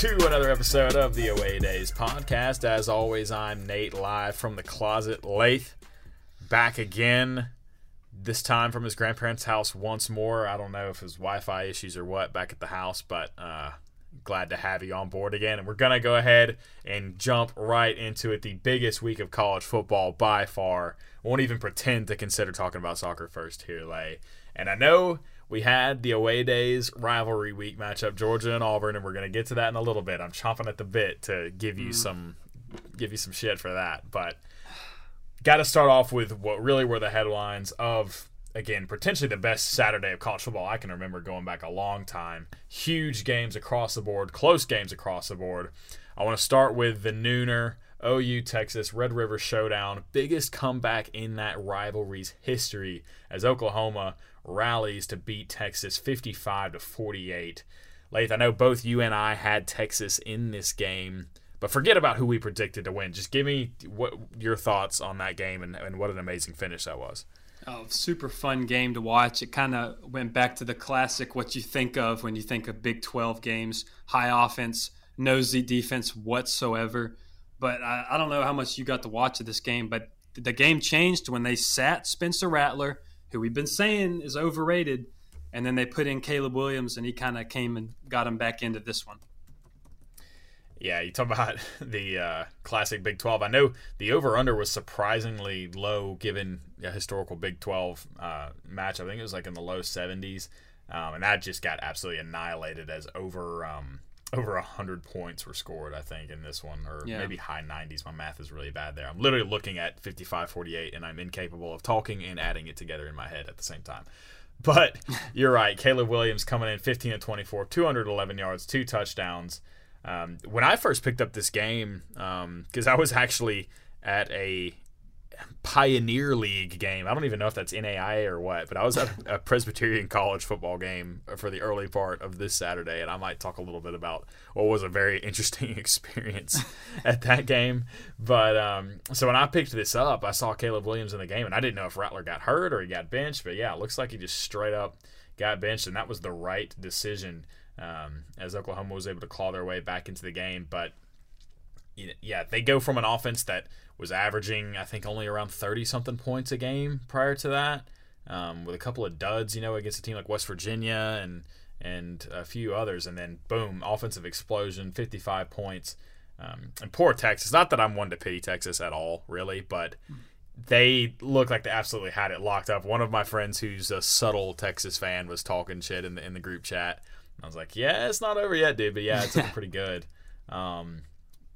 To another episode of the Away Days podcast. As always, I'm Nate, live from the closet. Lath, back again, this time from his grandparents' house once more. I don't know if his Wi Fi issues or what back at the house, but uh, glad to have you on board again. And we're to go ahead and jump right into it. The biggest week of college football by far. Won't even pretend to consider talking about soccer first here, Lay. And I know we had the away days rivalry week matchup, Georgia and Auburn, and we're going to get to that in a little bit. I'm chomping at the bit to give you mm. some give you some shit for that, but got to start off with what really were the headlines of again potentially the best Saturday of college football I can remember going back a long time. Huge games across the board, close games across the board. I want to start with the nooner OU Texas Red River Showdown, biggest comeback in that rivalry's history as Oklahoma rallies to beat Texas 55 to 48. Lath, I know both you and I had Texas in this game, but forget about who we predicted to win. Just give me what your thoughts on that game and, and what an amazing finish that was. Oh, super fun game to watch. It kind of went back to the classic what you think of when you think of Big 12 games high offense, no defense whatsoever. But I, I don't know how much you got to watch of this game, but the game changed when they sat Spencer Rattler who we've been saying is overrated, and then they put in Caleb Williams, and he kind of came and got him back into this one. Yeah, you talk about the uh, classic Big 12. I know the over under was surprisingly low given a historical Big 12 uh, match. I think it was like in the low 70s. Um, and that just got absolutely annihilated as over um, over 100 points were scored, I think, in this one, or yeah. maybe high 90s. My math is really bad there. I'm literally looking at 55 48, and I'm incapable of talking and adding it together in my head at the same time. But you're right. Caleb Williams coming in 15 to 24, 211 yards, two touchdowns. Um, when I first picked up this game, because um, I was actually at a Pioneer League game. I don't even know if that's NAIA or what, but I was at a Presbyterian college football game for the early part of this Saturday, and I might talk a little bit about what was a very interesting experience at that game. But um, so when I picked this up, I saw Caleb Williams in the game, and I didn't know if Rattler got hurt or he got benched, but yeah, it looks like he just straight up got benched, and that was the right decision um, as Oklahoma was able to claw their way back into the game. But yeah, they go from an offense that was averaging, I think, only around 30 something points a game prior to that, um, with a couple of duds, you know, against a team like West Virginia and and a few others, and then boom, offensive explosion, 55 points. Um, and poor Texas. Not that I'm one to pity Texas at all, really, but they look like they absolutely had it locked up. One of my friends, who's a subtle Texas fan, was talking shit in the in the group chat. I was like, "Yeah, it's not over yet, dude, but yeah, it's looking pretty good." Um,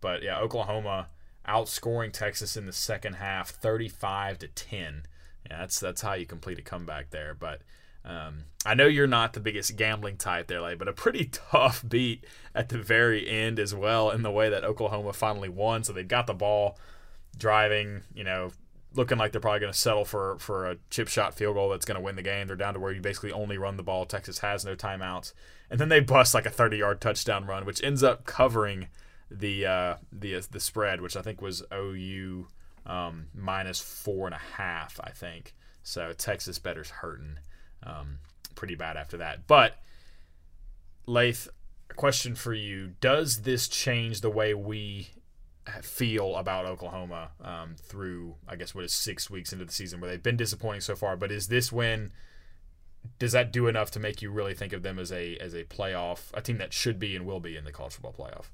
but yeah, Oklahoma outscoring Texas in the second half, 35 to 10. Yeah, that's that's how you complete a comeback there. But um, I know you're not the biggest gambling type there, like, but a pretty tough beat at the very end as well in the way that Oklahoma finally won. So they've got the ball driving, you know, looking like they're probably going to settle for for a chip shot field goal that's going to win the game. They're down to where you basically only run the ball. Texas has no timeouts, and then they bust like a 30 yard touchdown run, which ends up covering the uh, the the spread, which I think was OU um, minus four and a half. I think so. Texas better's hurting um, pretty bad after that. But Lath, question for you: Does this change the way we feel about Oklahoma um, through, I guess, what is six weeks into the season, where they've been disappointing so far? But is this win? Does that do enough to make you really think of them as a as a playoff, a team that should be and will be in the college football playoff?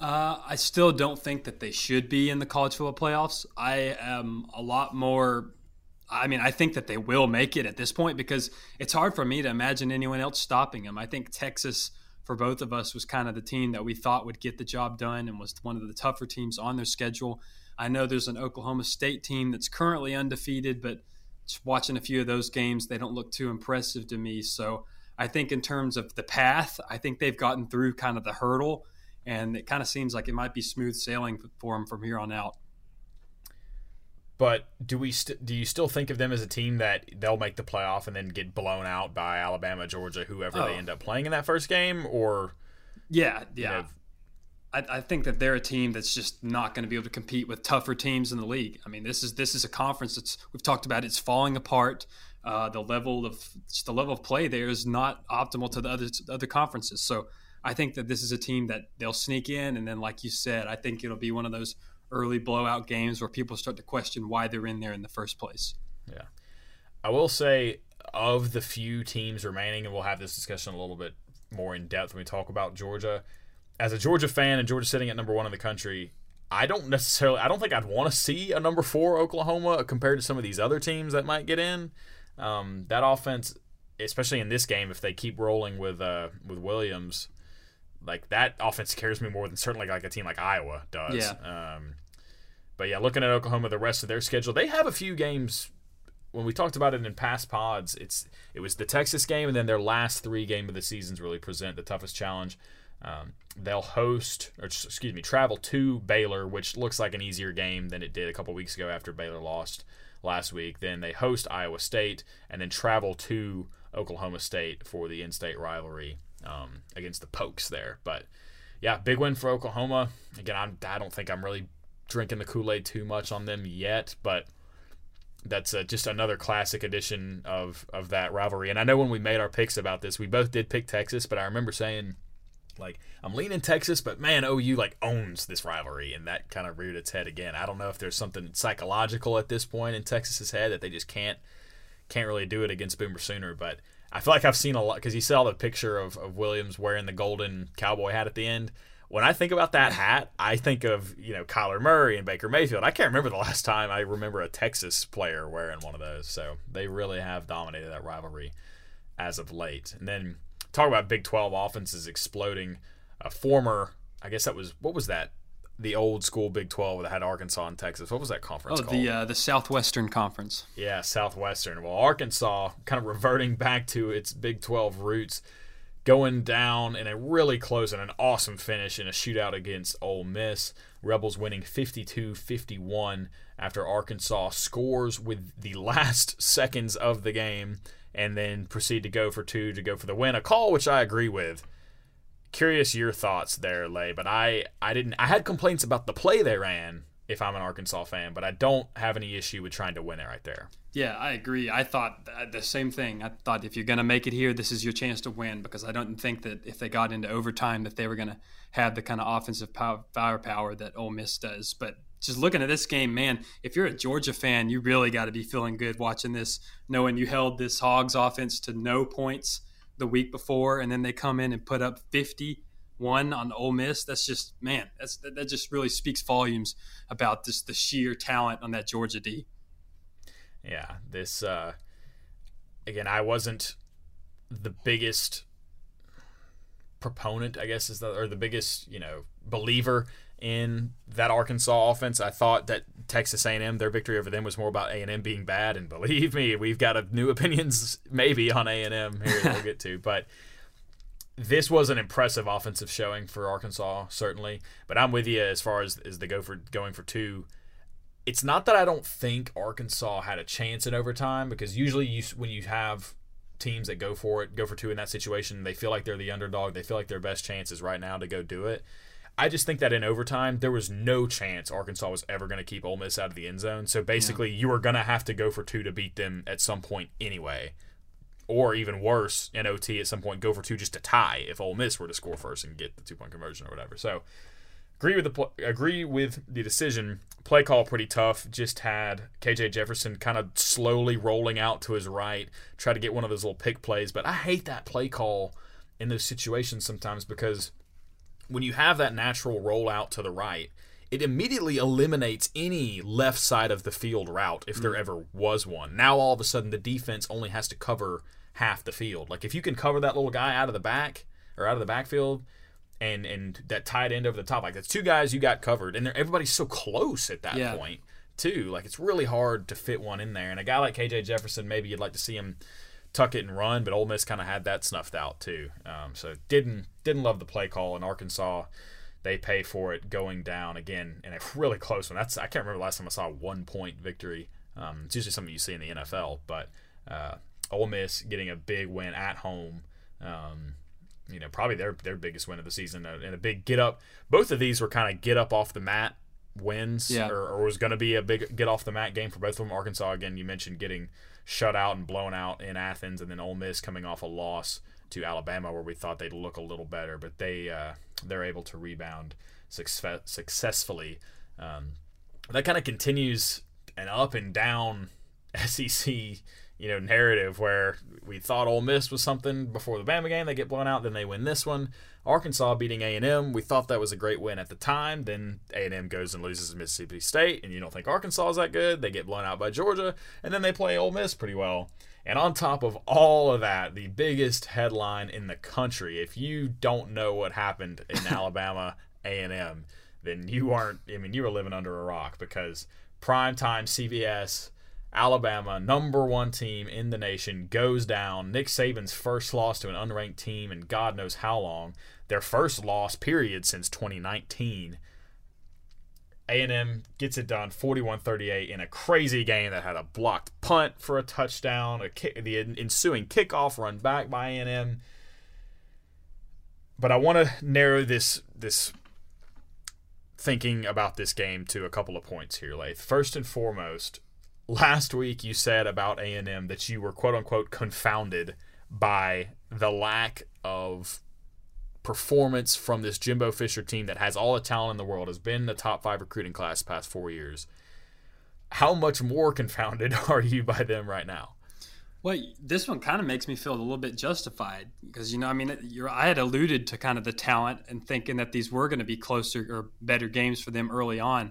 Uh, I still don't think that they should be in the college football playoffs. I am a lot more. I mean, I think that they will make it at this point because it's hard for me to imagine anyone else stopping them. I think Texas, for both of us, was kind of the team that we thought would get the job done and was one of the tougher teams on their schedule. I know there's an Oklahoma State team that's currently undefeated, but watching a few of those games, they don't look too impressive to me. So I think in terms of the path, I think they've gotten through kind of the hurdle and it kind of seems like it might be smooth sailing for them from here on out. But do we st- do you still think of them as a team that they'll make the playoff and then get blown out by Alabama, Georgia, whoever oh. they end up playing in that first game, or yeah, yeah. You know, I, I, think that they're a team that's just not going to be able to compete with tougher teams in the league. I mean, this is this is a conference that's we've talked about. It's falling apart. Uh, the level of the level of play there is not optimal to the other other conferences. So I think that this is a team that they'll sneak in, and then, like you said, I think it'll be one of those early blowout games where people start to question why they're in there in the first place. Yeah, I will say of the few teams remaining, and we'll have this discussion a little bit more in depth when we talk about Georgia. As a Georgia fan and Georgia sitting at number one in the country, I don't necessarily. I don't think I'd want to see a number four Oklahoma compared to some of these other teams that might get in. Um, that offense, especially in this game, if they keep rolling with uh, with Williams, like that offense scares me more than certainly like a team like Iowa does. Yeah. Um, but yeah, looking at Oklahoma, the rest of their schedule, they have a few games. When we talked about it in past pods, it's it was the Texas game, and then their last three game of the seasons really present the toughest challenge. Um, they'll host, or excuse me, travel to Baylor, which looks like an easier game than it did a couple weeks ago after Baylor lost last week. Then they host Iowa State, and then travel to Oklahoma State for the in-state rivalry um, against the Pokes there. But yeah, big win for Oklahoma. Again, I'm, I don't think I'm really drinking the Kool Aid too much on them yet, but that's uh, just another classic edition of of that rivalry. And I know when we made our picks about this, we both did pick Texas, but I remember saying like I'm leaning Texas, but man, OU like owns this rivalry, and that kind of reared its head again. I don't know if there's something psychological at this point in Texas's head that they just can't can't really do it against Boomer Sooner, but. I feel like I've seen a lot because you saw the picture of, of Williams wearing the golden cowboy hat at the end when I think about that hat, I think of you know Kyler Murray and Baker Mayfield. I can't remember the last time I remember a Texas player wearing one of those. So they really have dominated that rivalry as of late. And then talk about Big Twelve offenses exploding. A former, I guess that was what was that? The old school Big Twelve that had Arkansas and Texas. What was that conference oh, called? the uh, the Southwestern Conference. Yeah, Southwestern. Well, Arkansas kind of reverting back to its Big Twelve roots going down in a really close and an awesome finish in a shootout against Ole Miss. Rebels winning 52 51 after Arkansas scores with the last seconds of the game and then proceed to go for two to go for the win. A call which I agree with. Curious your thoughts there, Lay, but I, I didn't I had complaints about the play they ran if I'm an Arkansas fan, but I don't have any issue with trying to win it right there. Yeah, I agree. I thought uh, the same thing. I thought if you're going to make it here, this is your chance to win because I don't think that if they got into overtime that they were going to have the kind of offensive power, firepower that Ole Miss does. But just looking at this game, man, if you're a Georgia fan, you really got to be feeling good watching this, knowing you held this Hogs offense to no points the week before, and then they come in and put up 51 on Ole Miss. That's just man, that's that just really speaks volumes about this the sheer talent on that Georgia D. Yeah, this uh, again, I wasn't the biggest proponent, I guess, is the or the biggest you know believer in that Arkansas offense. I thought that Texas A&M, their victory over them was more about A&M being bad, and believe me, we've got a new opinions maybe on A&M here we'll get to, but this was an impressive offensive showing for Arkansas, certainly. But I'm with you as far as, as the go for going for two. It's not that I don't think Arkansas had a chance in overtime because usually you when you have teams that go for it, go for two in that situation, they feel like they're the underdog. They feel like their best chance is right now to go do it. I just think that in overtime, there was no chance Arkansas was ever going to keep Ole Miss out of the end zone. So basically, yeah. you were going to have to go for two to beat them at some point anyway or even worse in OT at some point go for two just to tie if Ole Miss were to score first and get the two point conversion or whatever. So agree with the pl- agree with the decision. Play call pretty tough. Just had KJ Jefferson kind of slowly rolling out to his right, try to get one of those little pick plays. But I hate that play call in those situations sometimes because when you have that natural rollout to the right, it immediately eliminates any left side of the field route if there mm. ever was one. Now all of a sudden the defense only has to cover half the field. Like if you can cover that little guy out of the back or out of the backfield and and that tight end over the top, like that's two guys you got covered, and everybody's so close at that yeah. point too. Like it's really hard to fit one in there. And a guy like KJ Jefferson, maybe you'd like to see him tuck it and run, but Ole Miss kind of had that snuffed out too. Um, so didn't didn't love the play call in Arkansas. They pay for it going down again in a really close one. That's I can't remember the last time I saw a one point victory. Um, it's usually something you see in the NFL, but uh, Ole Miss getting a big win at home. Um, you know, probably their their biggest win of the season uh, and a big get up. Both of these were kind of get up off the mat wins, yeah. or, or was going to be a big get off the mat game for both of them. Arkansas again, you mentioned getting shut out and blown out in Athens, and then Ole Miss coming off a loss to Alabama, where we thought they'd look a little better, but they uh, they're able to rebound success- successfully. Um, that kind of continues an up and down SEC you know narrative where we thought Ole Miss was something before the Bama game, they get blown out, then they win this one. Arkansas beating A&M, we thought that was a great win at the time. Then A&M goes and loses to Mississippi State, and you don't think Arkansas is that good. They get blown out by Georgia, and then they play Ole Miss pretty well. And on top of all of that, the biggest headline in the country, if you don't know what happened in Alabama A&M, then you aren't, I mean, you were living under a rock because primetime CBS, Alabama, number one team in the nation, goes down. Nick Saban's first loss to an unranked team in God knows how long. Their first loss, period, since 2019. A&M gets it done 41-38 in a crazy game that had a blocked punt for a touchdown, a kick, the ensuing kickoff run back by A&M. But I want to narrow this this thinking about this game to a couple of points here, Lath. First and foremost, last week you said about A&M that you were quote unquote confounded by the lack of performance from this Jimbo Fisher team that has all the talent in the world, has been the top five recruiting class past four years. How much more confounded are you by them right now? Well, this one kind of makes me feel a little bit justified because you know, I mean, I had alluded to kind of the talent and thinking that these were going to be closer or better games for them early on.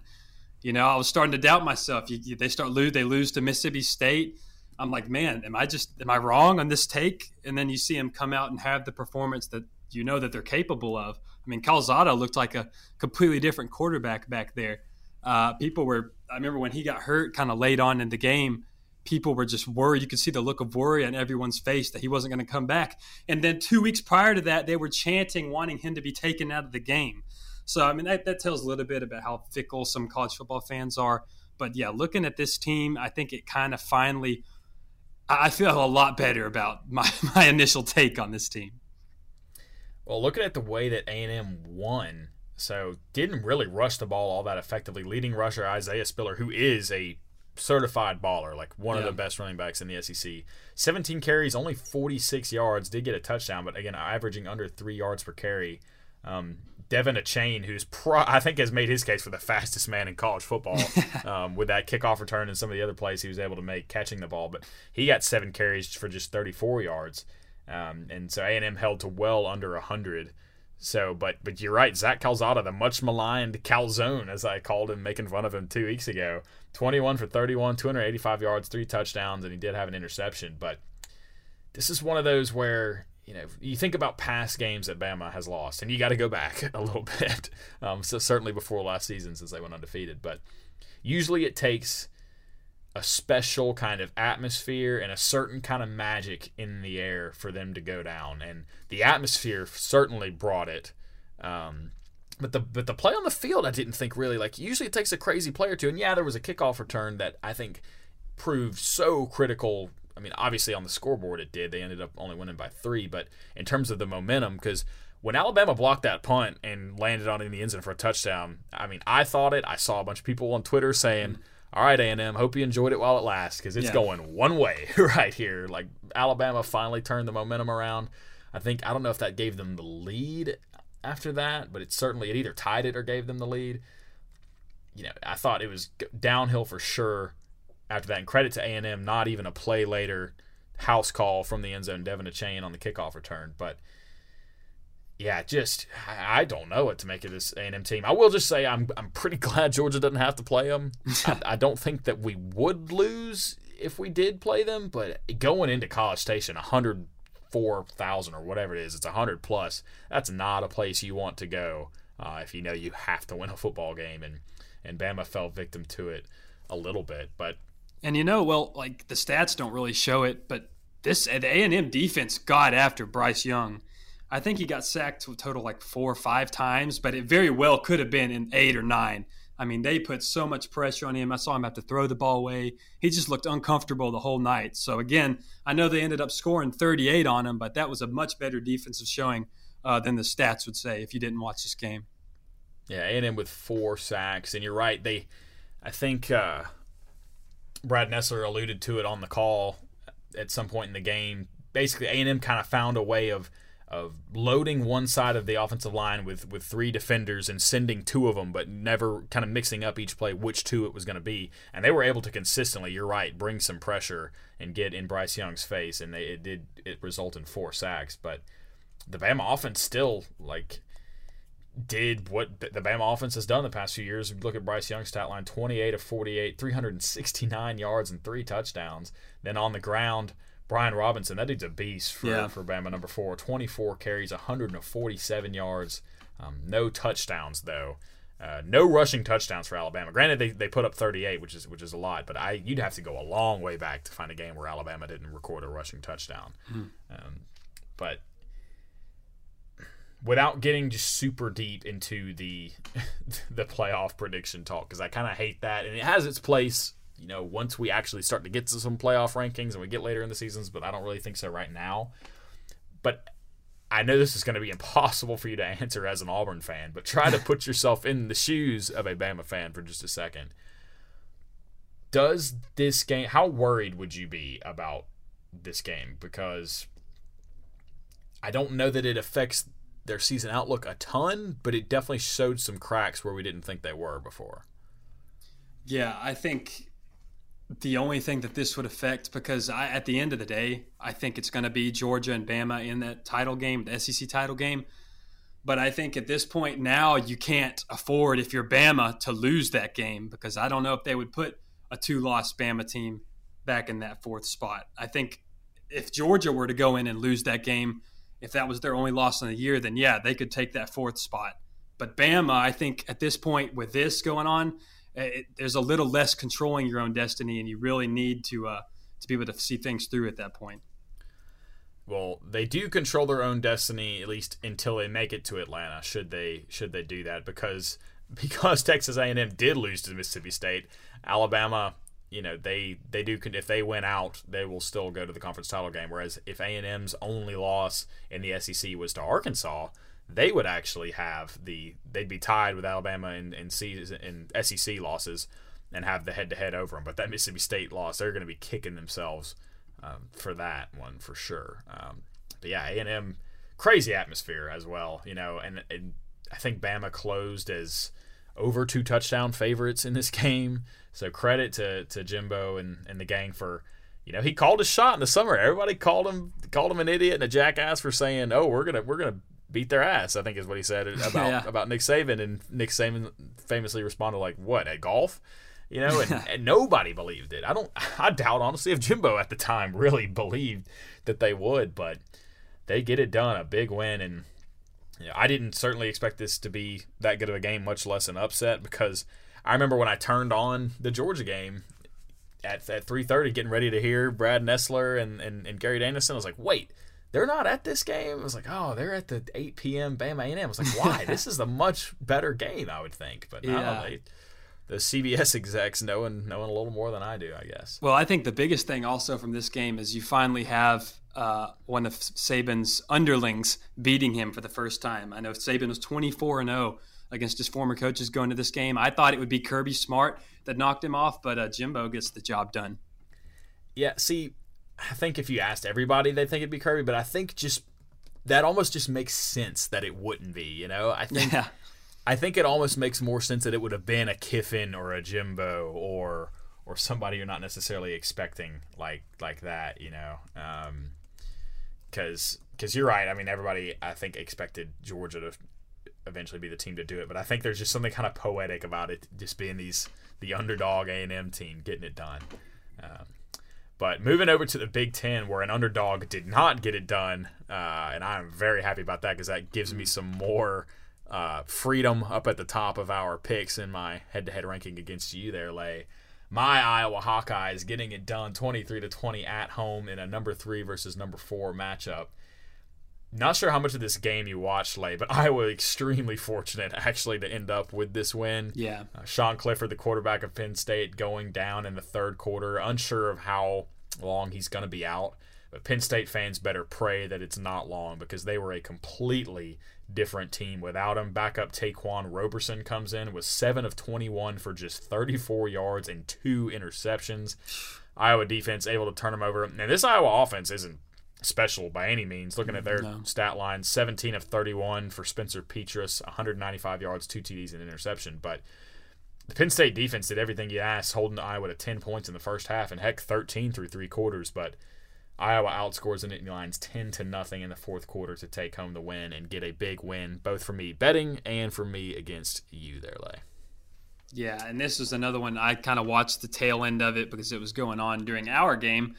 You know, I was starting to doubt myself. You, you, they start lose, they lose to Mississippi State. I'm like, man, am I just am I wrong on this take? And then you see them come out and have the performance that you know that they're capable of. I mean, Calzada looked like a completely different quarterback back there. Uh, people were, I remember when he got hurt, kind of late on in the game. People were just worried. You could see the look of worry on everyone's face that he wasn't going to come back. And then two weeks prior to that, they were chanting, wanting him to be taken out of the game. So, I mean, that, that tells a little bit about how fickle some college football fans are. But yeah, looking at this team, I think it kind of finally, I feel a lot better about my, my initial take on this team. Well, looking at the way that A&M won, so didn't really rush the ball all that effectively. Leading rusher Isaiah Spiller, who is a certified baller, like one yeah. of the best running backs in the SEC. 17 carries, only 46 yards, did get a touchdown, but again, averaging under three yards per carry. Um, De'Von Achane, who's pro- I think has made his case for the fastest man in college football um, with that kickoff return and some of the other plays he was able to make catching the ball. But he got seven carries for just 34 yards, um, and so A&M held to well under 100. So, but but you're right, Zach Calzada, the much maligned Calzone, as I called him, making fun of him two weeks ago. 21 for 31, 285 yards, three touchdowns, and he did have an interception. But this is one of those where you know, you think about past games that Bama has lost, and you got to go back a little bit. Um, so certainly before last season, since they went undefeated, but usually it takes a special kind of atmosphere and a certain kind of magic in the air for them to go down, and the atmosphere certainly brought it. Um, but the but the play on the field, I didn't think really like. Usually, it takes a crazy play or two, and yeah, there was a kickoff return that I think proved so critical I mean, obviously on the scoreboard it did. They ended up only winning by three, but in terms of the momentum, because when Alabama blocked that punt and landed on it in the end zone for a touchdown, I mean, I thought it. I saw a bunch of people on Twitter saying, mm-hmm. "All right, A&M, hope you enjoyed it while it lasts, because it's yeah. going one way right here." Like Alabama finally turned the momentum around. I think I don't know if that gave them the lead after that, but it certainly it either tied it or gave them the lead. You know, I thought it was downhill for sure after that. And credit to A&M, not even a play later house call from the end zone, De'Von Achane on the kickoff return. But yeah, just I don't know what to make of this A&M team. I will just say I'm I'm pretty glad Georgia doesn't have to play them. I, I, don't think that we would lose if we did play them, but going into College Station, 104,000 or whatever it is, it's 100 plus. That's not a place you want to go uh, if you know you have to win a football game, and and Bama fell victim to it a little bit, but and you know, well, like the stats don't really show it, but this the A and M defense got after Bryce Young. I think he got sacked a total like four or five times, but it very well could have been in eight or nine. I mean, they put so much pressure on him. I saw him have to throw the ball away. He just looked uncomfortable the whole night. So again, I know they ended up scoring 38 on him, but that was a much better defensive showing uh, than the stats would say if you didn't watch this game. Yeah, A&M with four sacks, and you're right. They, I think. Uh Brad Nessler alluded to it on the call at some point in the game. basically A&M kind of found a way of of loading one side of the offensive line with with three defenders and sending two of them, but never kind of mixing up each play which two it was going to be. And they were able to consistently, you're right, bring some pressure and get in Bryce Young's face, and they, it did it result in four sacks. But the Bama offense still like did what the Bama offense has done the past few years. Look at Bryce Young's stat line 28 of 48, 369 yards and three touchdowns. Then on the ground, Brian Robinson, that dude's a beast for, yeah. for Bama number four. 24 carries, 147 yards, um, no touchdowns though. Uh, no rushing touchdowns for Alabama. Granted, they, they put up 38, which is which is a lot, but I you'd have to go a long way back to find a game where Alabama didn't record a rushing touchdown. Mm. Um, but without getting just super deep into the the playoff prediction talk, because I kind of hate that, and it has its place you know, once we actually start to get to some playoff rankings and we get later in the seasons, but I don't really think so right now. But I know this is going to be impossible for you to answer as an Auburn fan, but try to put yourself in the shoes of a Bama fan for just a second. Does this game, how worried would you be about this game? Because I don't know that it affects their season outlook a ton, but it definitely showed some cracks where we didn't think they were before. Yeah, I think the only thing that this would affect because I, at the end of the day, I think it's going to be Georgia and Bama in that title game, the SEC title game. But I think at this point now, you can't afford, if you're Bama, to lose that game because I don't know if they would put a two loss Bama team back in that fourth spot. I think if Georgia were to go in and lose that game, if that was their only loss in the year, then yeah, they could take that fourth spot. But Bama, I think at this point with this going on, it, there's a little less controlling your own destiny, and you really need to uh, to be able to see things through at that point. Well, they do control their own destiny at least until they make it to Atlanta. Should they should they do that because because Texas A&M did lose to Mississippi State, Alabama, you know they they do if they win out, they will still go to the conference title game. Whereas if A&M's only loss in the SEC was to Arkansas, they would actually have the they'd be tied with Alabama in in, season, in SEC losses and have the head to head over them. But that Mississippi State loss, they're going to be kicking themselves um, for that one for sure. Um, but yeah, A and M crazy atmosphere as well, you know, and, and I think Bama closed as over two touchdown favorites in this game. So credit to to Jimbo and, and the gang for you know he called a shot in the summer. Everybody called him called him an idiot and a jackass for saying, "Oh, we're gonna we're gonna beat their ass. I think is what he said about yeah. about Nick Saban, and Nick Saban famously responded like, "What at golf?" You know, and, and nobody believed it. I don't. I doubt honestly if Jimbo at the time really believed that they would, but they get it done. A big win, and know, I didn't certainly expect this to be that good of a game, much less an upset. Because I remember when I turned on the Georgia game at at three thirty, getting ready to hear Brad Nessler and, and, and Gary Danielson. I was like, wait they're not at this game. I was like, oh, they're at the 8 p.m. Bama A&M. I was like, why? this is a much better game, I would think. But no, yeah. they, the CBS execs knowing knowing a little more than I do, I guess. Well, I think the biggest thing also from this game is you finally have uh, one of Saban's underlings beating him for the first time. I know Saban was 24 and 0 against his former coaches going to this game. I thought it would be Kirby Smart that knocked him off, but uh, Jimbo gets the job done. Yeah, see, I think if you asked everybody, they think it'd be Kirby, but I think just that almost just makes sense that it wouldn't be. You know, I think yeah. I think it almost makes more sense that it would have been a Kiffin or a Jimbo or or somebody you're not necessarily expecting like like that. You know, um, because because you're right. I mean, everybody I think expected Georgia to eventually be the team to do it, but I think there's just something kind of poetic about it, just being these the underdog A and M team getting it done. Um, but moving over to the Big Ten, where an underdog did not get it done, uh, and I'm very happy about that because that gives me some more uh, freedom up at the top of our picks in my head-to-head ranking against you there, Lay. My Iowa Hawkeyes getting it done, 23 to 20 at home in a number three versus number four matchup. Not sure how much of this game you watched, Lay, but I was extremely fortunate actually to end up with this win. Yeah. Uh, Sean Clifford, the quarterback of Penn State, going down in the third quarter, unsure of how long he's going to be out. But Penn State fans better pray that it's not long because they were a completely different team without him. Backup Ta'Quan Roberson comes in with 7 of 21 for just 34 yards and two interceptions. Iowa defense able to turn him over. And this Iowa offense isn't special by any means. Looking at their No. stat line, 17 of 31 for Spencer Petras, 195 yards, two TDs, and an interception. But the Penn State defense did everything you asked, holding Iowa to 10 points in the first half, and heck, 13 through three quarters. But Iowa outscores the Nittany Lions 10 to nothing in the fourth quarter to take home the win and get a big win, both for me betting and for me against you there, Lay. Yeah, and this was another one I kind of watched the tail end of it because it was going on during our game.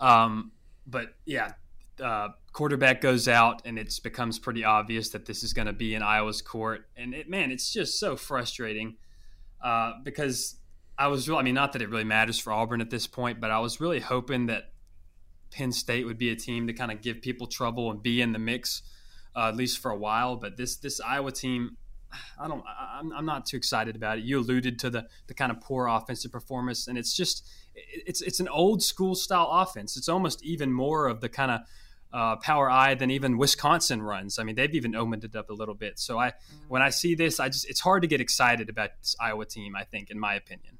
Um, but yeah, uh, quarterback goes out, and it becomes pretty obvious that this is going to be in Iowa's court. And it, man, it's just so frustrating uh, because I was really, I mean, not that it really matters for Auburn at this point, but I was really hoping that Penn State would be a team to kind of give people trouble and be in the mix, uh, at least for a while. But this this Iowa team, I don't. I- I'm, I'm not too excited about it. You alluded to the the kind of poor offensive performance, and it's just it's it's an old school style offense. It's almost even more of the kind of uh, power I than even Wisconsin runs. I mean, they've even opened it up a little bit. So I when I see this, I just it's hard to get excited about this Iowa team. I think, in my opinion.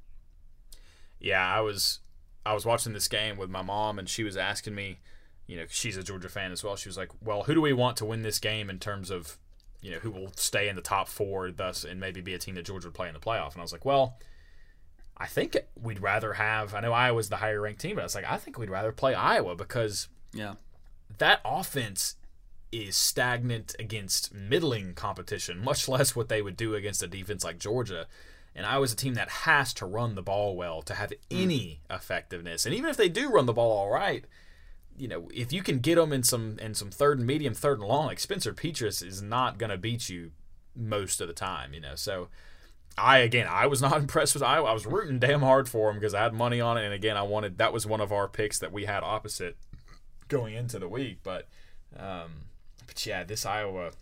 Yeah, I was I was watching this game with my mom, and she was asking me, you know, she's a Georgia fan as well. She was like, "Well, who do we want to win this game in terms of, you know, who will stay in the top four, thus, and maybe be a team that Georgia would play in the playoff?" And I was like, "Well." I think we'd rather have. I know Iowa's the higher ranked team, but I was like, I think we'd rather play Iowa because Yeah. that offense is stagnant against middling competition, much less what they would do against a defense like Georgia. And Iowa's a team that has to run the ball well to have any effectiveness. And even if they do run the ball all right, you know, if you can get them in some in some third and medium, third and long, like Spencer Petras is not going to beat you most of the time. You know, so I again, I was not impressed with Iowa. I was rooting damn hard for them because I had money on it, and again, I wanted that was one of our picks that we had opposite going into the week. But, um, but yeah, this Iowa,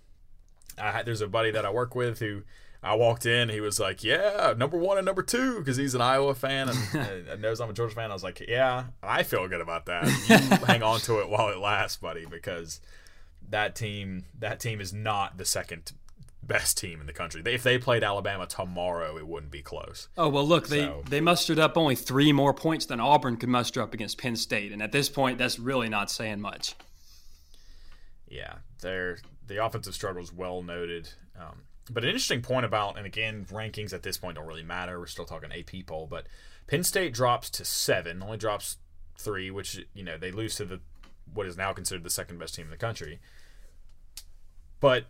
I there's a buddy that I work with who I walked in, he was like, "Yeah, number one and number two because he's an Iowa fan and, and knows I'm a Georgia fan." I was like, "Yeah, I feel good about that. You hang on to it while it lasts, buddy, because that team that team is not the second best team in the country. They, if they played Alabama tomorrow, it wouldn't be close. Oh well, look, they So- they mustered up only three more points than Auburn could muster up against Penn State, and at this point, that's really not saying much. Yeah, they're the offensive struggle is well noted. Um, but an interesting point about, and again, rankings at this point don't really matter. We're still talking AP poll, but Penn State drops to seven, only drops three, which you know they lose to the what is now considered the second best team in the country. But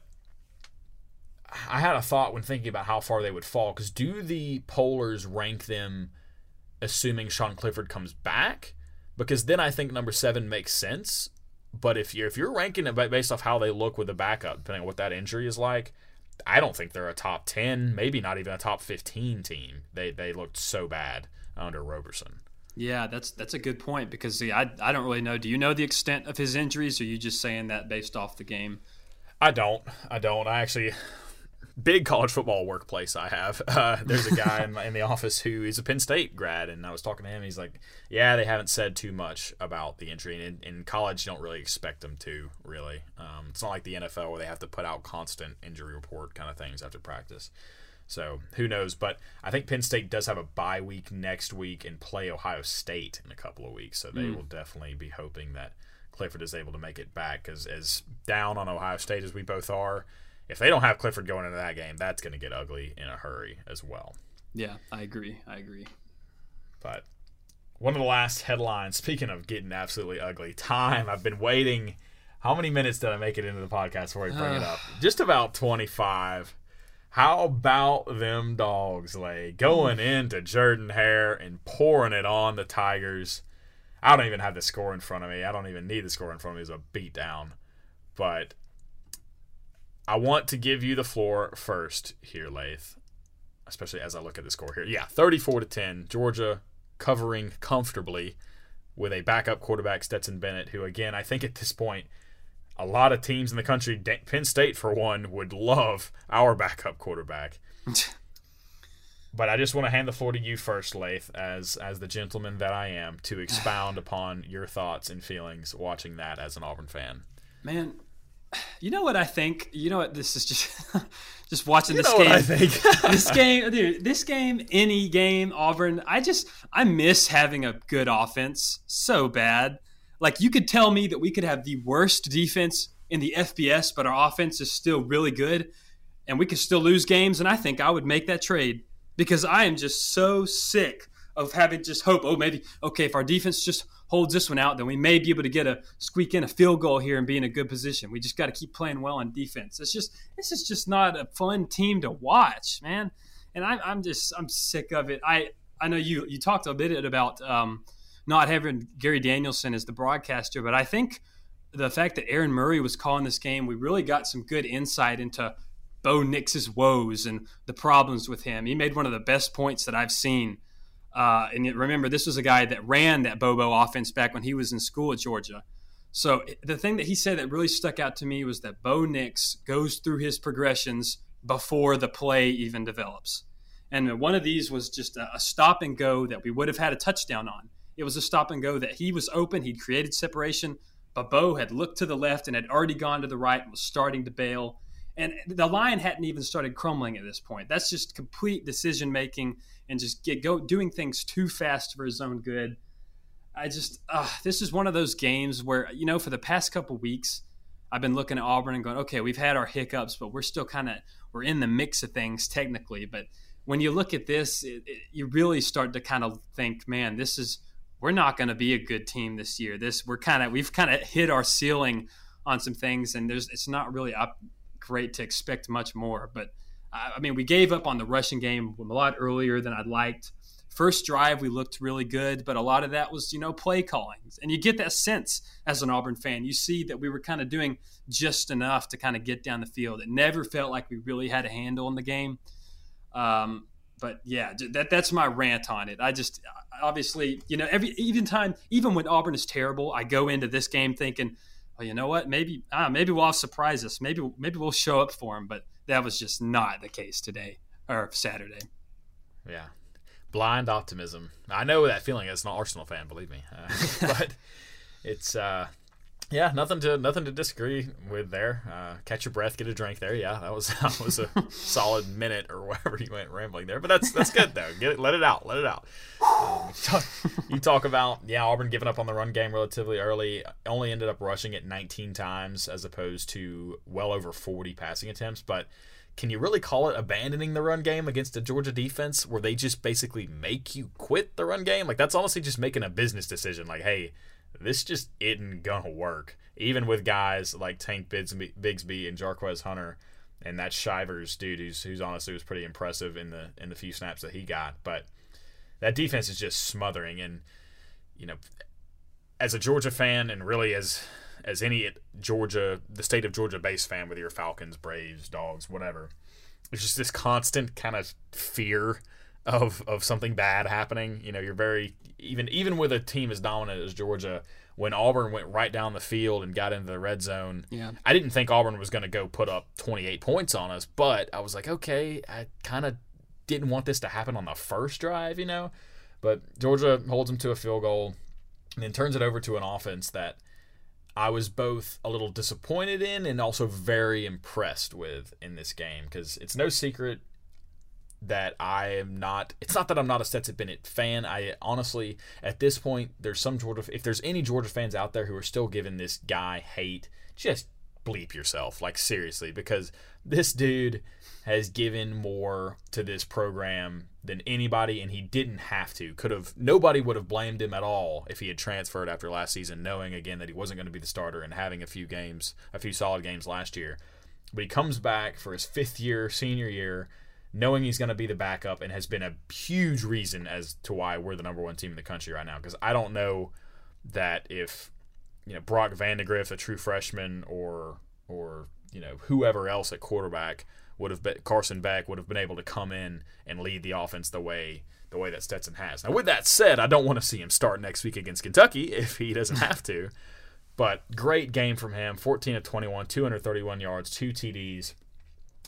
I had a thought when thinking about how far they would fall, because do the pollers rank them assuming Sean Clifford comes back? Because then I think number seven makes sense. But if you're if you're ranking it based off how they look with the backup, depending on what that injury is like, I don't think they're a top ten, maybe not even a top fifteen team. They they looked so bad under Roberson. Yeah, that's that's a good point because see, I I don't really know. Do you know the extent of his injuries? Or are you just saying that based off the game? I don't. I don't. I actually big college football workplace I have. Uh, there's a guy in, in the office who is a Penn State grad, and I was talking to him. He's like, "Yeah, they haven't said too much about the injury, and in, in college, you don't really expect them to. Really, um, it's not like the NFL where they have to put out constant injury report kind of things after practice. So who knows? But I think Penn State does have a bye week next week and play Ohio State in a couple of weeks, so they will definitely be hoping that Clifford is able to make it back. Because as down on Ohio State as we both are, if they don't have Clifford going into that game, that's going to get ugly in a hurry as well. Yeah, I agree. I agree. But one of the last headlines, speaking of getting absolutely ugly, time. I've been waiting. How many minutes did I make it into the podcast before I bring it up? Just about 25. How about them dogs, Lay? Going mm. into Jordan Hare and pouring it on the Tigers. I don't even have the score in front of me. I don't even need the score in front of me. It's a beatdown. But I want to give you the floor first here, Lath especially as I look at the score here. Yeah, 34 to 10. Georgia covering comfortably with a backup quarterback, Stetson Bennett, who, again, I think at this point, a lot of teams in the country, Penn State for one, would love our backup quarterback. but I just want to hand the floor to you first, Lath, as as the gentleman that I am, to expound upon your thoughts and feelings watching that as an Auburn fan. Man, you know what I think? You know what? This is just just watching You this game. I think? this game, dude, this game, any game, Auburn, I just I miss having a good offense so bad. Like you could tell me that we could have the worst defense in the FBS, but our offense is still really good, and we could still lose games. And I think I would make that trade because I am just so sick of having just hope. Oh, maybe okay, if our defense just holds this one out, then we may be able to get a squeak in a field goal here and be in a good position. We just got to keep playing well on defense. It's just this is just not a fun team to watch, man. And I'm, I'm just I'm sick of it. I I know you you talked a bit about um, not having Gary Danielson as the broadcaster, but I think the fact that Aaron Murray was calling this game, we really got some good insight into Bo Nix's woes and the problems with him. He made one of the best points that I've seen uh, and remember, this was a guy that ran that Bobo offense back when he was in school at Georgia. So the thing that he said that really stuck out to me was that Bo Nix goes through his progressions before the play even develops. And one of these was just a, stop and go that we would have had a touchdown on. It was a stop and go that he was open, he'd created separation, but Bo had looked to the left and had already gone to the right and was starting to bail. And the line hadn't even started crumbling at this point. That's just complete decision making and just get go doing things too fast for his own good. I just uh, this is one of those games where you know for the past couple weeks I've been looking at Auburn and going, okay, we've had our hiccups, but we're still kind of we're in the mix of things technically. But when you look at this, it, it, you really start to kind of think, man, this is we're not going to be a good team this year. This we're kind of we've kind of hit our ceiling on some things, and there's it's not really up great to expect much more. But I mean, we gave up on the rushing game a lot earlier than I'd liked. First drive, we looked really good, but a lot of that was, you know, play callings. And you get that sense as an Auburn fan. You see that we were kind of doing just enough to kind of get down the field. It never felt like we really had a handle on the game. Um, but yeah, that that's my rant on it. I just obviously, you know, every even time, even when Auburn is terrible, I go into this game thinking, well, you know what? Maybe ah, maybe we'll surprise us. Maybe maybe we'll show up for them. But that was just not the case today or Saturday. Yeah, blind optimism. I know that feeling as an Arsenal fan. Believe me, uh, but it's uh, yeah, nothing to nothing to disagree with there. Uh, catch your breath, get a drink there. Yeah, that was that was a solid minute or whatever you went rambling there. But that's that's good though. Get it, let it out, let it out. Um, you talk about yeah, Auburn giving up on the run game relatively early. Only ended up rushing it 19 times as opposed to well over 40 passing attempts. But can you really call it abandoning the run game against a Georgia defense where they just basically make you quit the run game? Like that's honestly just making a business decision. Like hey this just isn't gonna work. Even with guys like Tank Bigsby and Jarquez Hunter, and that Shivers dude, who's who's honestly was pretty impressive in the in the few snaps that he got. But that defense is just smothering, and you know, as a Georgia fan, and really as as any Georgia, the state of Georgia based fan, whether you're Falcons, Braves, Dogs, whatever, it's just this constant kind of fear of of something bad happening. You know, you're very even even with a team as dominant as Georgia, when Auburn went right down the field and got into the red zone, yeah. I didn't think Auburn was going to go put up 28 points on us, but I was like, okay, I kind of didn't want this to happen on the first drive, you know. But Georgia holds them to a field goal and then turns it over to an offense that I was both a little disappointed in and also very impressed with in this game because it's no secret that I am not. It's not that I'm not a Stetson Bennett fan. I honestly, at this point, there's some Georgia. If there's any Georgia fans out there who are still giving this guy hate, just bleep yourself. Like seriously, because this dude has given more to this program than anybody, and he didn't have to. Could have nobody would have blamed him at all if he had transferred after last season, knowing again that he wasn't going to be the starter and having a few games, a few solid games last year. But he comes back for his fifth year, senior year knowing he's going to be the backup and has been a huge reason as to why we're the number one team in the country right now. Because I don't know that if you know Brock Vandagriff, a true freshman, or or you know whoever else at quarterback would have been Carson Beck would have been able to come in and lead the offense the way the way that Stetson has. Now, with that said, I don't want to see him start next week against Kentucky if he doesn't have to. But great game from him 14 of 21, 231 yards, two TDs.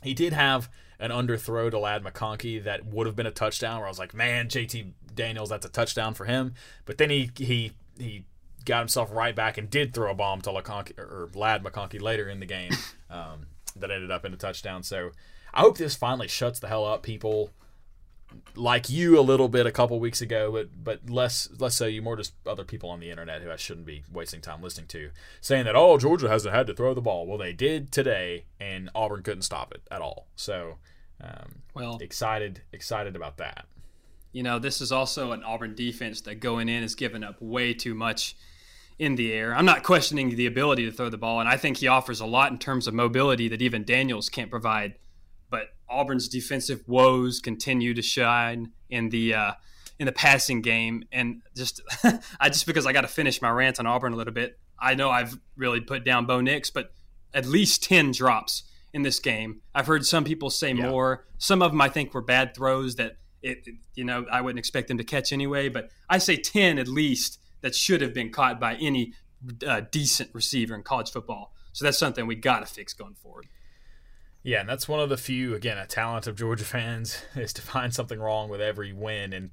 He did have an underthrow to Ladd McConkey that would have been a touchdown. Where I was like, man, JT Daniels, that's a touchdown for him. But then he he he got himself right back and did throw a bomb to or Ladd McConkey later in the game um, that ended up in a touchdown. So I hope this finally shuts the hell up, people. Like you a little bit a couple weeks ago, but but less less so you more just other people on the internet who I shouldn't be wasting time listening to, saying that oh Georgia hasn't had to throw the ball. Well, they did today, and Auburn couldn't stop it at all. So, um, well, excited excited about that. You know, this is also an Auburn defense that going in has given up way too much in the air. I'm not questioning the ability to throw the ball, and I think he offers a lot in terms of mobility that even Daniels can't provide. Auburn's defensive woes continue to shine in the uh, in the passing game, and just I just because I got to finish my rant on Auburn a little bit. I know I've really put down Bo Nix, but at least ten drops in this game. I've heard some people say yeah. more. Some of them I think were bad throws that it, you know I wouldn't expect them to catch anyway. But I say ten at least that should have been caught by any uh, decent receiver in college football. So that's something we got to fix going forward. Yeah, and that's one of the few, again, a talent of Georgia fans is to find something wrong with every win. And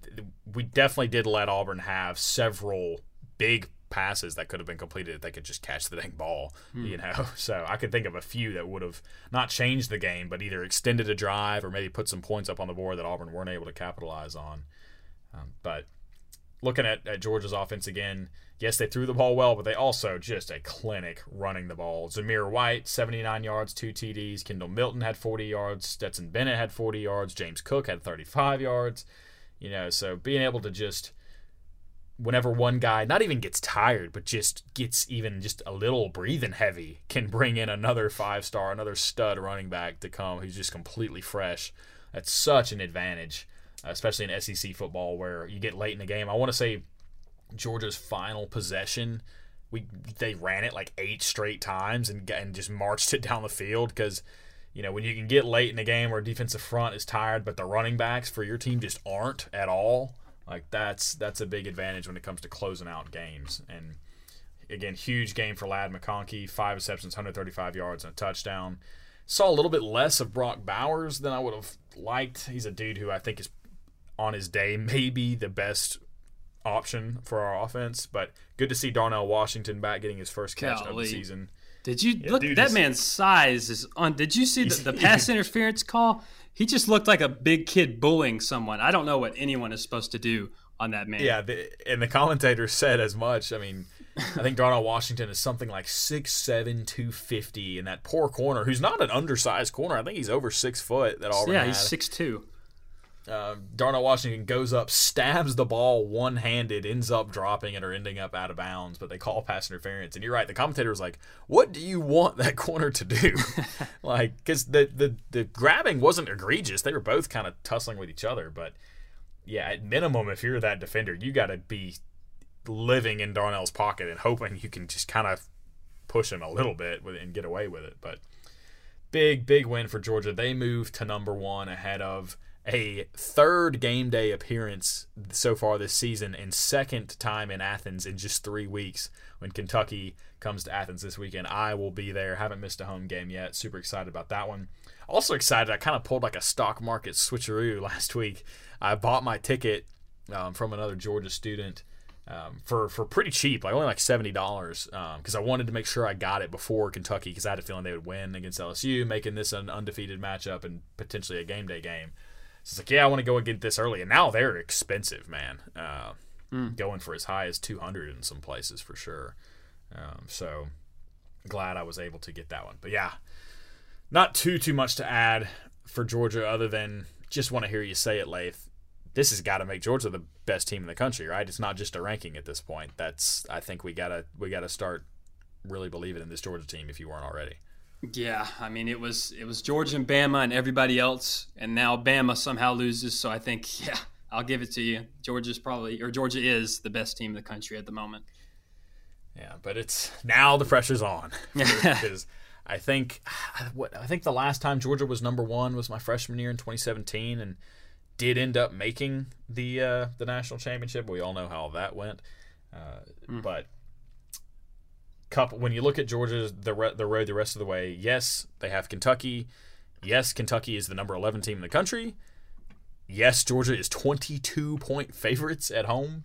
we definitely did let Auburn have several big passes that could have been completed if they could just catch the dang ball, hmm. you know. So I could think of a few that would have not changed the game, but either extended a drive or maybe put some points up on the board that Auburn weren't able to capitalize on. Um, but looking at, at Georgia's offense again, yes, they threw the ball well, but they also just a clinic running the ball. Zamir White, 79 yards, two TDs. Kendall Milton had 40 yards. Stetson Bennett had 40 yards. James Cook had 35 yards. You know, so being able to just whenever one guy not even gets tired but just gets even just a little breathing heavy can bring in another five star another stud running back to come who's just completely fresh that's such an advantage especially in SEC football where you get late in the game. I want to say Georgia's final possession, we they ran it like eight straight times and and just marched it down the field because you know when you can get late in the game where defensive front is tired but the running backs for your team just aren't at all. Like that's that's a big advantage when it comes to closing out games and. Again, huge game for Ladd McConkey. Five receptions, 135 yards, and a touchdown. Saw a little bit less of Brock Bowers than I would have liked. He's a dude who I think is on his day maybe the best option for our offense. But good to see Darnell Washington back getting his first catch Golly. of the season. Did you yeah, look? That man's size is on. Did you see the, the pass interference call? He just looked like a big kid bullying someone. I don't know what anyone is supposed to do on that man. Yeah, the, and the commentator said as much. I mean, I think Darnell Washington is something like 6'7", 250 in that poor corner, who's not an undersized corner. I think he's over six foot. That Auburn yeah, had. he's six two. Uh, Darnell Washington goes up, stabs the ball one handed, ends up dropping it or ending up out of bounds, but they call pass interference. And you're right, the commentator was like, What do you want that corner to do? like, because the, the, the grabbing wasn't egregious. They were both kind of tussling with each other. But yeah, at minimum, if you're that defender, you got to be living in Darnell's pocket and hoping you can just kind of push him a little bit with and get away with it. But big, big win for Georgia. They move to number one ahead of a third game day appearance so far this season and second time in Athens in just three weeks when Kentucky comes to Athens this weekend. I will be there. Haven't missed a home game yet. Super excited about that one. Also excited. I kind of pulled like a stock market switcheroo last week. I bought my ticket um, from another Georgia student. Um, for for pretty cheap, like only like seventy dollars, because um, I wanted to make sure I got it before Kentucky, because I had a feeling they would win against LSU, making this an undefeated matchup and potentially a game day game. So it's like, yeah, I want to go and get this early. And now they're expensive, man. Uh, mm. Going for as high as 200 in some places for sure. Um, so glad I was able to get that one. But yeah, not too, too much to add for Georgia other than just want to hear you say it, Lath. This has got to make Georgia the best team in the country, right? It's not just a ranking at this point. That's I think we gotta we gotta start really believing in this Georgia team if you weren't already. Yeah, I mean it was it was Georgia and Bama and everybody else, and now Bama somehow loses. So I think yeah, I'll give it to you. Georgia's probably or Georgia is the best team in the country at the moment. Yeah, but it's now the pressure's on because I think what I think the last time Georgia was number one was my freshman year in 2017, and did end up making the uh, the national championship. We all know how that went, uh, mm. but couple when you look at Georgia the re, the road the rest of the way, yes, they have Kentucky. Yes, Kentucky is the number 11 team in the country. Yes, Georgia is 22 point favorites at home.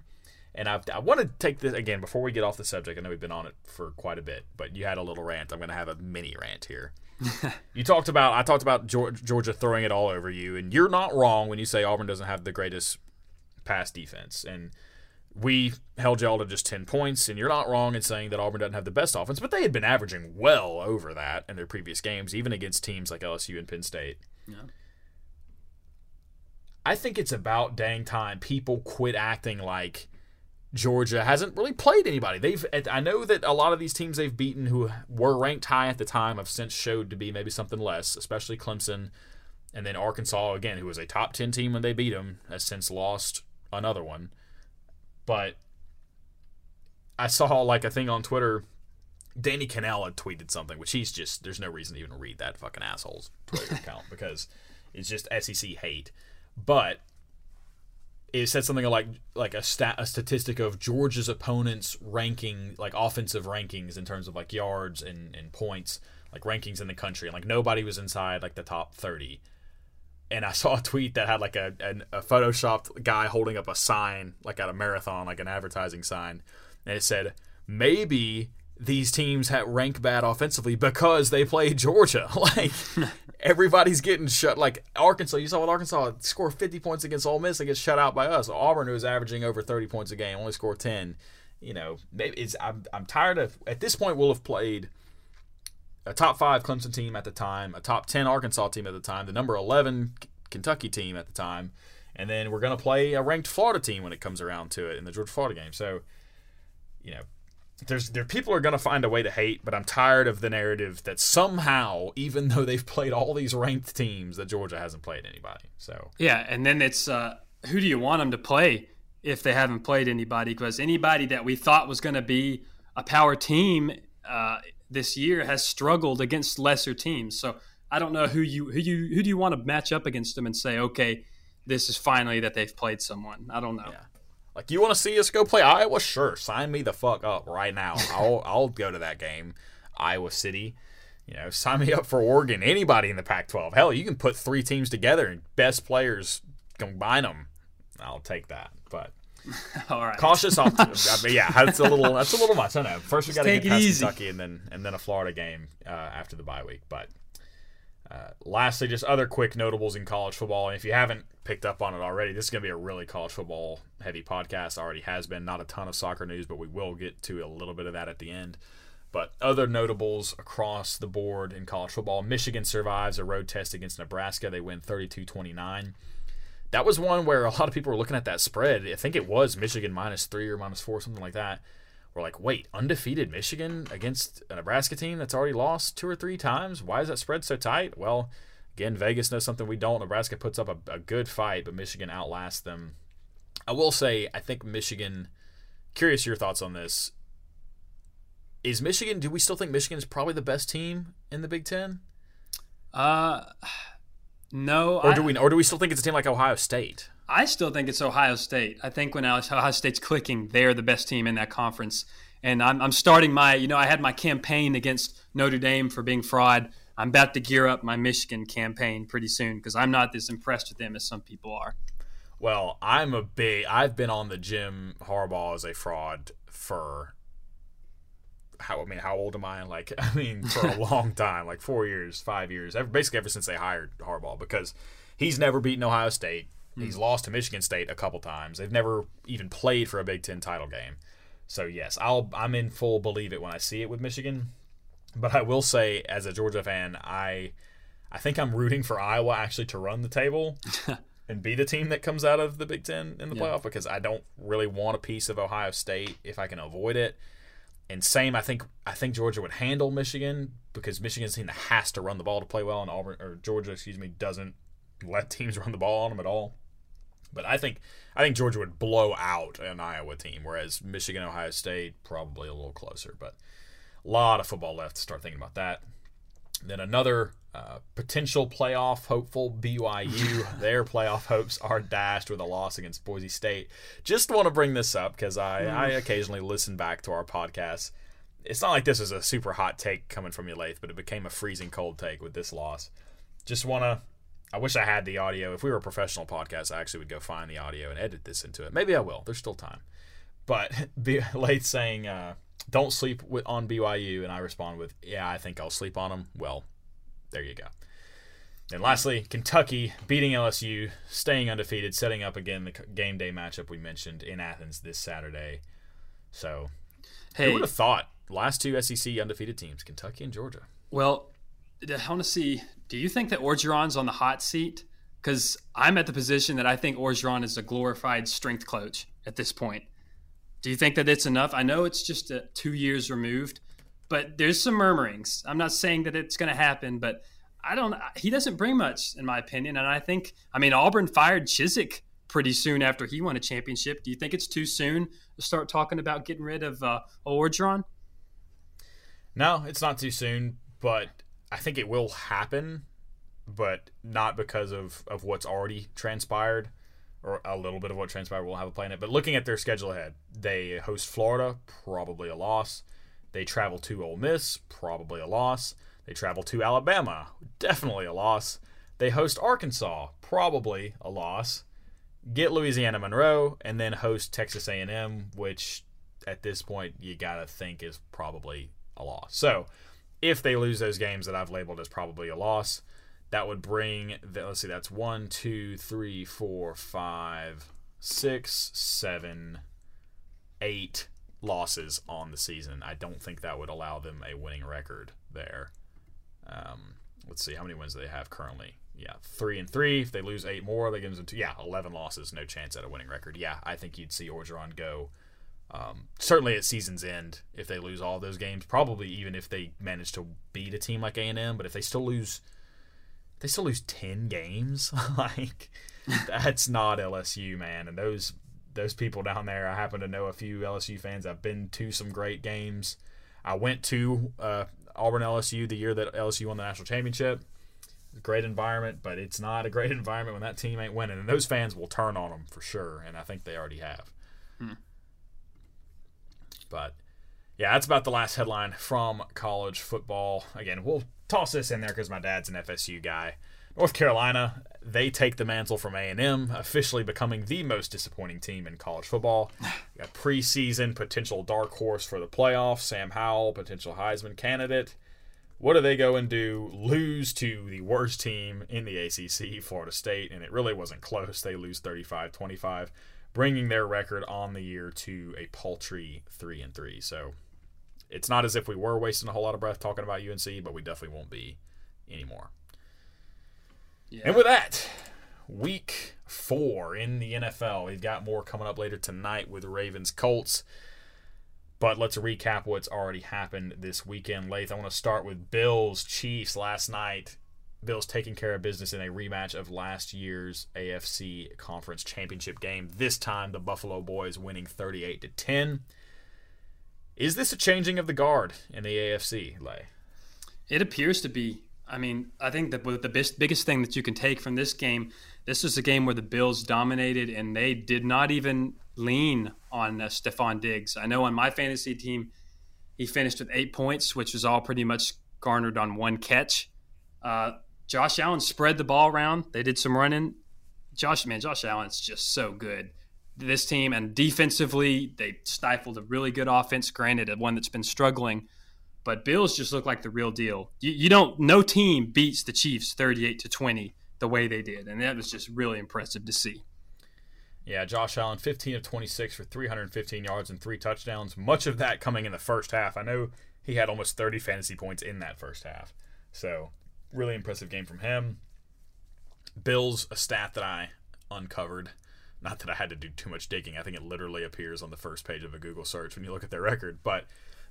And I, I want to take this again before we get off the subject. I know we've been on it for quite a bit, but you had a little rant. I'm going to have a mini rant here. you talked about I talked about Georgia throwing it all over you, and you're not wrong when you say Auburn doesn't have the greatest pass defense, and we held y'all to just 10 points, and you're not wrong in saying that Auburn doesn't have the best offense, but they had been averaging well over that in their previous games, even against teams like LSU and Penn State. Yeah. I think it's about dang time people quit acting like Georgia hasn't really played anybody. They've I know that a lot of these teams they've beaten who were ranked high at the time have since showed to be maybe something less, especially Clemson and then Arkansas again, who was a top 10 team when they beat them, has since lost another one. But I saw like a thing on Twitter. Danny Kanell had tweeted something, which he's just there's no reason to even read that fucking asshole's Twitter account because it's just SEC hate. But it said something like like a stat a statistic of Georgia's opponents ranking like offensive rankings in terms of like yards and, and points like rankings in the country. And like nobody was inside like the top 30 and I saw a tweet that had like a, a, a photoshopped guy holding up a sign like at a marathon like an advertising sign and it said maybe these teams have rank bad offensively because they play Georgia. Like everybody's getting shut. Like Arkansas, you saw with Arkansas score 50 points against Ole Miss and get shut out by us. Auburn, who is averaging over 30 points a game, only score 10. You know, maybe it's I'm I'm tired of. At this point, we'll have played a top five Clemson team at the time, a top 10 Arkansas team at the time, the number 11 Kentucky team at the time, and then we're going to play a ranked Florida team when it comes around to it in the Georgia Florida game. So, you know, there's there people are going to find a way to hate, but I'm tired of the narrative that somehow, even though they've played all these ranked teams, that Georgia hasn't played anybody. So yeah, and then it's uh, who do you want them to play if they haven't played anybody? Because anybody that we thought was going to be a power team uh, this year has struggled against lesser teams. So I don't know who you who you who do you want to match up against them and say, okay, this is finally that they've played someone. I don't know. Yeah. Like you want to see us go play Iowa? Sure, sign me the fuck up right now. I'll I'll go to that game. Iowa City. You know, sign me up for Oregon. Anybody in the Pac-12. Hell, you can put three teams together and best players combine them. I'll take that. But all right, cautious optimism. I mean, yeah, that's a little that's a little much. I know. First we got to get past. Kentucky and then and then a Florida game uh, after the bye week. But uh, lastly, just other quick notables in college football. And if you haven't picked up on it already, this is going to be a really college football heavy podcast. Already has been. Not a ton of soccer news, but we will get to a little bit of that at the end. But other notables across the board in college football Michigan survives a road test against Nebraska. They win 32 29. That was one where a lot of people were looking at that spread. I think it was Michigan minus three or minus four, something like that we're like, wait, undefeated Michigan against a Nebraska team that's already lost two or three times? Why is that spread so tight? Well, again, Vegas knows something we don't. Nebraska puts up a, a good fight, but Michigan outlasts them. I will say, I think Michigan. Curious your thoughts on this. Is Michigan? Do we still think Michigan is probably the best team in the Big Ten? Uh, no. Or do I, we? Or do we still think it's a team like Ohio State? I still think it's Ohio State. I think when Ohio State's clicking, they're the best team in that conference. And I'm, I'm starting my, you know, I had my campaign against Notre Dame for being fraud. I'm about to gear up my Michigan campaign pretty soon because I'm not as impressed with them as some people are. Well, I'm a big. I've been on the Jim Harbaugh as a fraud for how I mean, how old am I? And Like, I mean, for a long time, like four years, five years, basically ever since they hired Harbaugh, because he's never beaten Ohio State. Mm. He's lost to Michigan State a couple times. They've never even played for a Big Ten title game. So yes, I'll I'm in full believe it when I see it with Michigan. But I will say, as a Georgia fan, I I think I'm rooting for Iowa actually to run the table and be the team that comes out of the Big Ten in the yeah. playoff because I don't really want a piece of Ohio State if I can avoid it. And same, I think I think Georgia would handle Michigan because Michigan's team has to run the ball to play well, and Auburn or Georgia, excuse me, doesn't let teams run the ball on them at all. But I think I think Georgia would blow out an Iowa team, whereas Michigan, Ohio State probably a little closer. But a lot of football left to start thinking about that. Then another uh, potential playoff hopeful BYU. their playoff hopes are dashed with a loss against Boise State. Just want to bring this up because I, I occasionally listen back to our podcast. It's not like this is a super hot take coming from you, Lath, but it became a freezing cold take with this loss. Just want to I wish I had the audio. If we were a professional podcast, I actually would go find the audio and edit this into it. Maybe I will. There's still time. But late saying, uh, "Don't sleep with, on BYU," and I respond with, "Yeah, I think I'll sleep on them." Well, there you go. And lastly, Kentucky beating LSU, staying undefeated, setting up again the game day matchup we mentioned in Athens this Saturday. So, hey, who would have thought? Last two SEC undefeated teams, Kentucky and Georgia. Well, I want to see. Do you think that Orgeron's on the hot seat? Because I'm at the position that I think Orgeron is a glorified strength coach at this point. Do you think that it's enough? I know it's just a, two years removed, but there's some murmurings. I'm not saying that it's going to happen, but I don't. He doesn't bring much, in my opinion. And I think, I mean, Auburn fired Chizik pretty soon after he won a championship. Do you think it's too soon to start talking about getting rid of uh, Orgeron? No, it's not too soon, but I think it will happen, but not because of of what's already transpired or a little bit of what transpired will have a play in it. But looking at their schedule ahead, they host Florida, probably a loss. They travel to Ole Miss, probably a loss. They travel to Alabama, definitely a loss. They host Arkansas, probably a loss. Get Louisiana Monroe, and then host Texas A&M, which at this point you gotta think is probably a loss. So if they lose those games that I've labeled as probably a loss, that would bring the, let's see, that's one, two, three, four, five, six, seven, eight losses on the season. I don't think that would allow them a winning record there. Um, let's see how many wins do they have currently. Yeah, three and three. If they lose eight more, that gives them two. Yeah, eleven losses, no chance at a winning record. Yeah, I think you'd see Orgeron go. Um, certainly at season's end, if they lose all those games, probably even if they manage to beat a team like A and M, but if they still lose, they still lose ten games. like that's not LSU, man. And those those people down there, I happen to know a few LSU fans. I've been to some great games. I went to uh, Auburn LSU the year that LSU won the national championship. Great environment, but it's not a great environment when that team ain't winning, and those fans will turn on them for sure. And I think they already have. Hmm. But yeah, that's about the last headline from college football. Again, we'll toss this in there because my dad's an FSU guy. North Carolina, they take the mantle from A&M, officially becoming the most disappointing team in college football. got preseason potential dark horse for the playoffs, Sam Howell, potential Heisman candidate. What do they go and do? Lose to the worst team in the ACC, Florida State, and it really wasn't close. They lose 35-25, bringing their record on the year to a paltry 3 and 3. So, it's not as if we were wasting a whole lot of breath talking about UNC, but we definitely won't be anymore. Yeah. And with that, week four in the NFL. We've got more coming up later tonight with Ravens Colts. But let's recap what's already happened this weekend, Lath. I want to start with Bills Chiefs last night. Bills taking care of business in a rematch of last year's AFC Conference Championship game. This time, the Buffalo Boys winning 38 to 10. Is this a changing of the guard in the AFC, Lay? It appears to be. I mean, I think that the best, biggest thing that you can take from this game, this was a game where the Bills dominated and they did not even lean on uh, Stefon Diggs. I know on my fantasy team, he finished with eight points, which was all pretty much garnered on one catch. Uh, Josh Allen spread the ball around. They did some running. Josh, man, Josh Allen's just so good. This team and defensively, they stifled a really good offense. Granted, a one that's been struggling but Bills just look like the real deal. You, you don't. No team beats the Chiefs thirty-eight to twenty the way they did, and that was just really impressive to see. Yeah, Josh Allen, 15 of 26 for 315 yards and three touchdowns. Much of that coming in the first half. I know he had almost 30 fantasy points in that first half. So, really impressive game from him. Bills, a stat that I uncovered. Not that I had to do too much digging. I think it literally appears on the first page of a Google search when you look at their record. But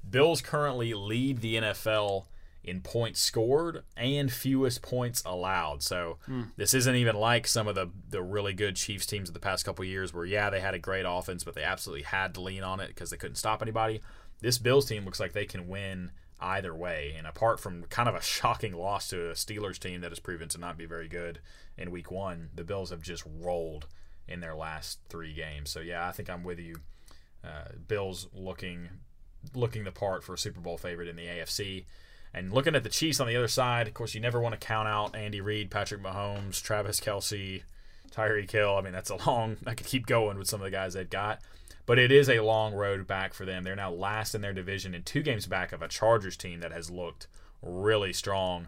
Bills currently lead the NFL in points scored and fewest points allowed. So mm. this isn't even like some of the the really good Chiefs teams of the past couple years where yeah, they had a great offense but they absolutely had to lean on it because they couldn't stop anybody. This Bills team looks like they can win either way. And apart from kind of a shocking loss to a Steelers team that has proven to not be very good in week 1, the Bills have just rolled in their last 3 games. So yeah, I think I'm with you. Uh, Bills looking looking the part for a Super Bowl favorite in the AFC. And looking at the Chiefs on the other side, of course, you never want to count out Andy Reid, Patrick Mahomes, Travis Kelce, Tyreek Hill. I mean, that's a long. I could keep going with some of the guys they've got, but it is a long road back for them. They're now last in their division and two games back of a Chargers team that has looked really strong.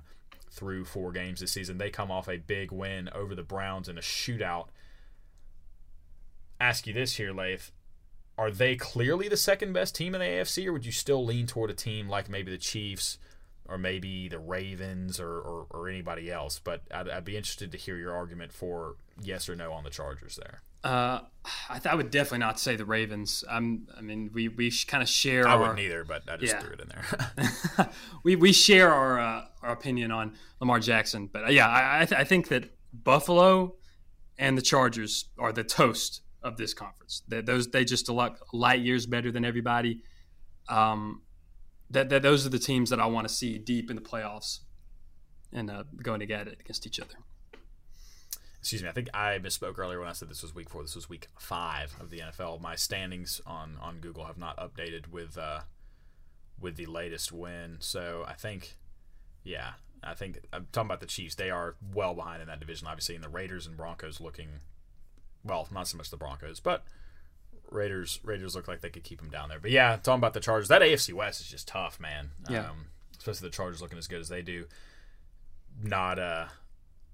through four games this season. They come off a big win over the Browns in a shootout. Ask you this here, Leif. Are they clearly the second best team in the AFC, or would you still lean toward a team like maybe the Chiefs or maybe the Ravens or, or, or anybody else? But I'd, I'd, be interested to hear your argument for yes or no on the Chargers there. Uh, I, th- I, would definitely not say the Ravens. Um, I mean, we, we kind of share. I our, wouldn't either, but I just yeah. threw it in there. we we share our uh, our opinion on Lamar Jackson, but uh, yeah, I I, th- I, think that Buffalo and the Chargers are the toast of this conference. They, those they just a lot light years better than everybody. Um, that, that those are the teams that I want to see deep in the playoffs and uh, going to get it against each other excuse me, I think I misspoke earlier when I said this was week four. This was week five of the NFL. My standings on on Google have not updated with uh, with the latest win. So I think, yeah, I think I'm talking about the Chiefs. They are well behind in that division, obviously, and the Raiders and Broncos looking well, not so much the Broncos, but Raiders Raiders look like they could keep them down there. But yeah, talking about the Chargers, that AFC West is just tough, man. Yeah. Um, especially the Chargers looking as good as they do. Not uh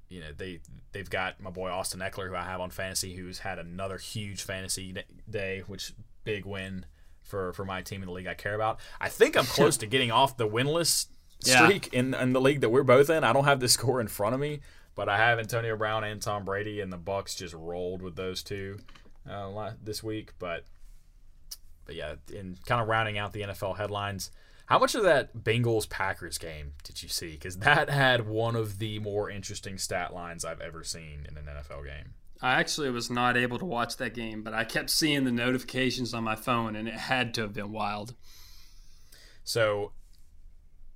you know they they've got my boy Austin Ekeler who I have on fantasy who's had another huge fantasy day which big win for for my team in the league I care about. I think I'm close to getting off the winless streak yeah. in in the league that we're both in. I don't have the score in front of me, but I have Antonio Brown and Tom Brady and the Bucs just rolled with those two uh, this week, but but yeah, in kind of rounding out the NFL headlines, how much of that Bengals Packers game did you see? Because that had one of the more interesting stat lines I've ever seen in an NFL game. I actually was not able to watch that game, but I kept seeing the notifications on my phone, and it had to have been wild. So,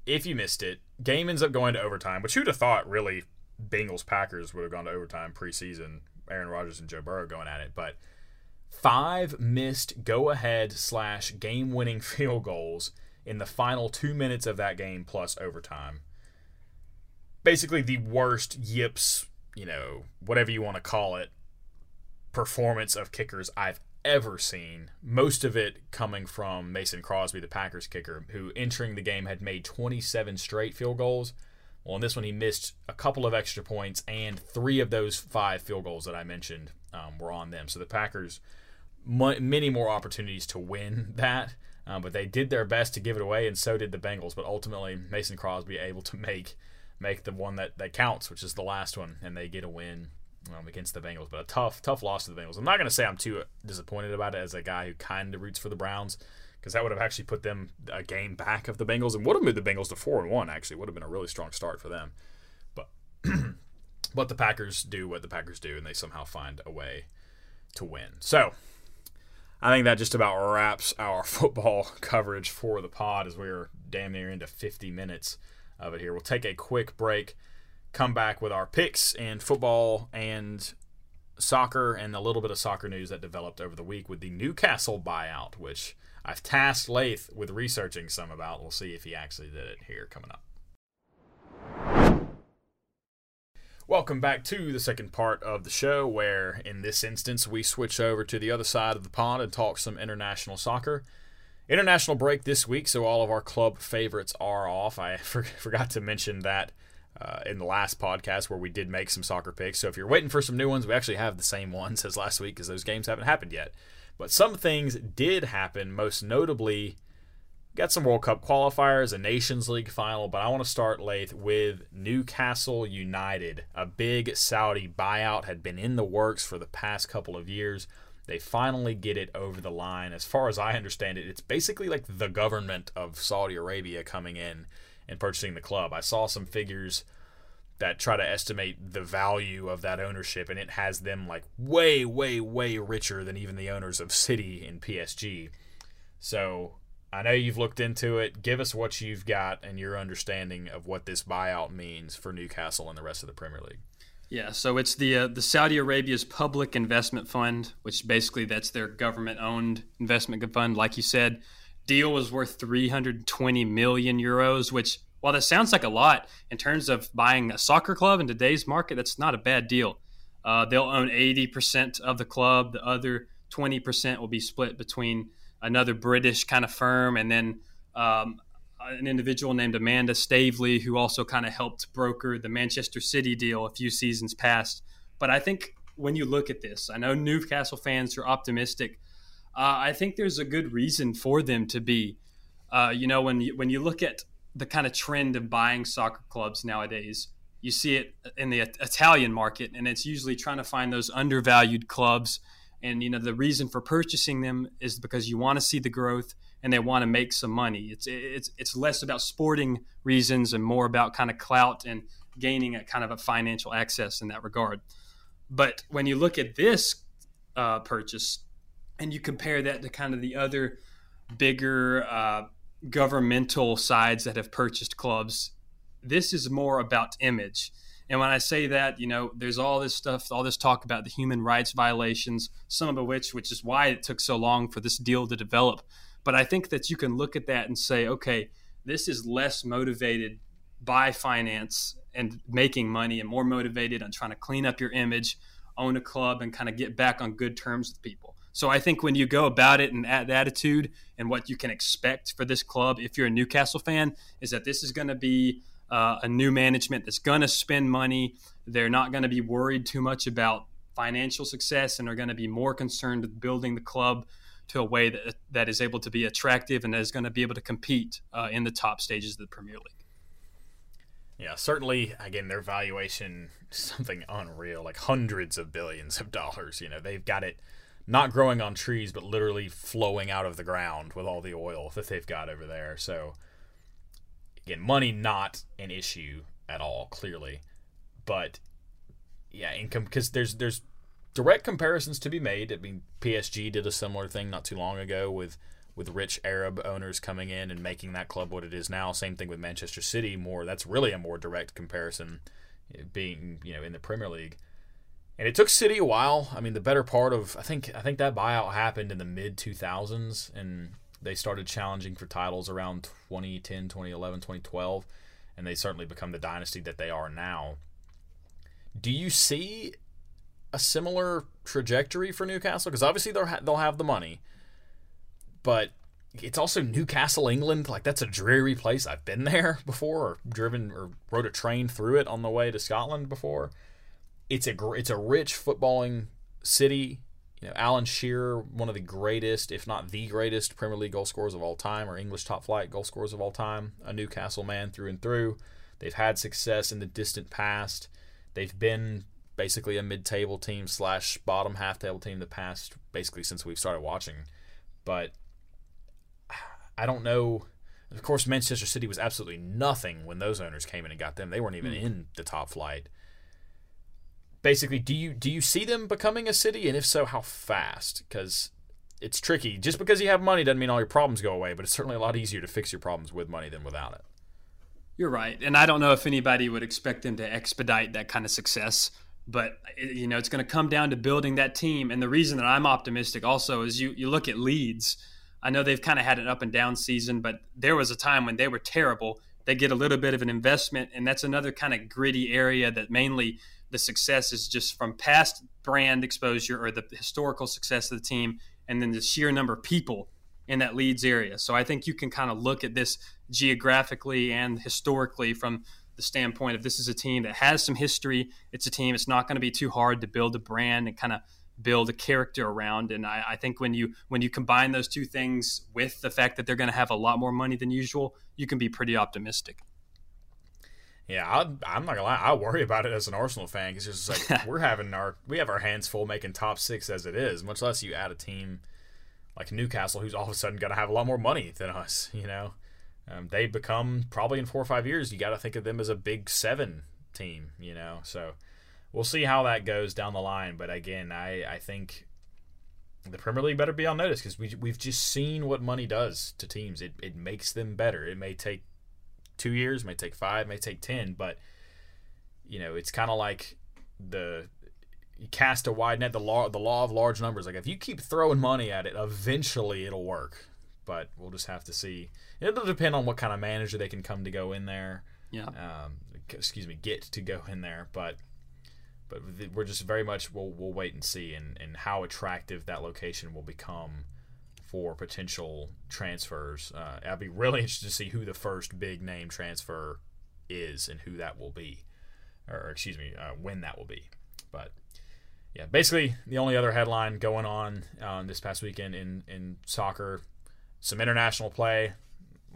if you missed it, game ends up going to overtime. But who'd have thought, really, Bengals Packers would have gone to overtime preseason? Aaron Rodgers and Joe Burrow going at it, but five missed go ahead slash game winning field goals in the final two minutes of that game plus overtime. Basically, the worst yips, you know, whatever you want to call it, performance of kickers I've ever seen. Most of it coming from Mason Crosby, the Packers kicker, who entering the game had made 27 straight field goals. Well, in this one, he missed a couple of extra points, and three of those five field goals that I mentioned um, were on them. So the Packers, many more opportunities to win that. Um, but they did their best to give it away, and so did the Bengals. But ultimately, Mason Crosby able to make make the one that, that counts, which is the last one, and they get a win um, against the Bengals. But a tough tough loss to the Bengals. I'm not going to say I'm too disappointed about it as a guy who kind of roots for the Browns, because that would have actually put them a game back of the Bengals and would have moved the Bengals to four and one. Actually, would have been a really strong start for them. But but the Packers do what the Packers do, and they somehow find a way to win. So I think that just about wraps our football coverage for the pod as we're damn near into 50 minutes of it here. We'll take a quick break, come back with our picks in football and soccer and a little bit of soccer news that developed over the week with the Newcastle buyout, which I've tasked Lath with researching some about. We'll see if he actually did it here coming up. Welcome back to the second part of the show, where in this instance we switch over to the other side of the pond and talk some international soccer. International break this week, so all of our club favorites are off. I for- forgot to mention that uh, in the last podcast where we did make some soccer picks. So if you're waiting for some new ones, we actually have the same ones as last week because those games haven't happened yet. But some things did happen, most notably Got some World Cup qualifiers, a Nations League final, but I want to start, Lath, with Newcastle United. A big Saudi buyout had been in the works for the past couple of years. They finally get it over the line. As far as I understand it, it's basically like the government of Saudi Arabia coming in and purchasing the club. I saw some figures that try to estimate the value of that ownership, and it has them like way, way, way richer than even the owners of City and PSG. So I know you've looked into it. Give us what you've got and your understanding of what this buyout means for Newcastle and the rest of the Premier League. Yeah, so it's the uh, the Saudi Arabia's Public Investment Fund, which basically that's their government-owned investment fund. Like you said, deal was worth 320 million euros, which while that sounds like a lot in terms of buying a soccer club in today's market, that's not a bad deal. Uh, they'll own 80% of the club. The other 20% will be split between another British kind of firm, and then um, an individual named Amanda Staveley, who also kind of helped broker the Manchester City deal a few seasons past. But I think when you look at this, I know Newcastle fans are optimistic. Uh, I think there's a good reason for them to be. Uh, you know, when you, when you look at the kind of trend of buying soccer clubs nowadays, you see it in the Italian market, and it's usually trying to find those undervalued clubs. And you know, the reason for purchasing them is because you want to see the growth and they want to make some money. It's it's it's less about sporting reasons and more about kind of clout and gaining a kind of a financial access in that regard. But when you look at this uh, purchase and you compare that to kind of the other bigger uh, governmental sides that have purchased clubs, this is more about image. And when I say that, you know, there's all this stuff, all this talk about the human rights violations, some of which, which is why it took so long for this deal to develop. But I think that you can look at that and say, okay, this is less motivated by finance and making money and more motivated on trying to clean up your image, own a club, and kind of get back on good terms with people. So I think when you go about it and that attitude and what you can expect for this club, if you're a Newcastle fan, is that this is going to be uh, a new management that's going to spend money. They're not going to be worried too much about financial success and are going to be more concerned with building the club to a way that that is able to be attractive and is going to be able to compete uh, in the top stages of the Premier League. Yeah, certainly. Again, their valuation something unreal, like hundreds of billions of dollars. You know, they've got it not growing on trees, but literally flowing out of the ground with all the oil that they've got over there. So, again, money not an issue at all, clearly, but yeah, income because there's there's direct comparisons to be made. I mean, PSG did a similar thing not too long ago with with rich Arab owners coming in and making that club what it is now. Same thing with Manchester City. More that's really a more direct comparison, being you know in the Premier League. And it took City a while. I mean, the better part of I think I think that buyout happened in the mid 2000s, and they started challenging for titles around 2010, 2011, 2012, and they certainly become the dynasty that they are now. Do you see a similar trajectory for Newcastle? Because obviously they'll ha- they'll have the money, but it's also Newcastle, England. Like that's a dreary place. I've been there before, or driven or rode a train through it on the way to Scotland before. It's a gr- it's a rich footballing city. You know, Alan Shearer, one of the greatest, if not the greatest, Premier League goal scorers of all time, or English top flight goal scorers of all time. A Newcastle man through and through. They've had success in the distant past. They've been basically a mid-table team slash bottom half table team the past basically since we've started watching. But I don't know. Of course, Manchester City was absolutely nothing when those owners came in and got them. They weren't even mm. in the top flight. Basically, do you do you see them becoming a city, and if so, how fast? Because it's tricky. Just because you have money doesn't mean all your problems go away, but it's certainly a lot easier to fix your problems with money than without it. You're right, and I don't know if anybody would expect them to expedite that kind of success but you know it's going to come down to building that team and the reason that i'm optimistic also is you you look at leeds i know they've kind of had an up and down season but there was a time when they were terrible they get a little bit of an investment and that's another kind of gritty area that mainly the success is just from past brand exposure or the historical success of the team and then the sheer number of people in that leeds area so i think you can kind of look at this geographically and historically from the standpoint of this is a team that has some history. It's a team. It's not going to be too hard to build a brand and kind of build a character around. And I, I, think when you when you combine those two things with the fact that they're going to have a lot more money than usual, you can be pretty optimistic. Yeah, I, am not gonna lie. I worry about it as an Arsenal fan because it's just like we're having our we have our hands full making top six as it is. Much less you add a team like Newcastle, who's all of a sudden going to have a lot more money than us. You know, um, they become probably in four or five years. You got to think of them as a big seven team, you know. So we'll see how that goes down the line. But again, I I think the Premier League better be on notice because we we've just seen what money does to teams. It it makes them better. It may take two years, may take five, may take ten, but you know it's kind of like the you cast a wide net. The law the law of large numbers. Like if you keep throwing money at it, eventually it'll work. But we'll just have to see It'll depend on what kind of manager they can come to go in there. Yeah. Um, excuse me, get to go in there, but but we're just very much we'll we'll wait and see and and how attractive that location will become for potential transfers. Uh, I'd be really interested to see who the first big name transfer is and who that will be, or excuse me, uh, when that will be. But yeah, basically the only other headline going on um, this past weekend in in soccer, some international play.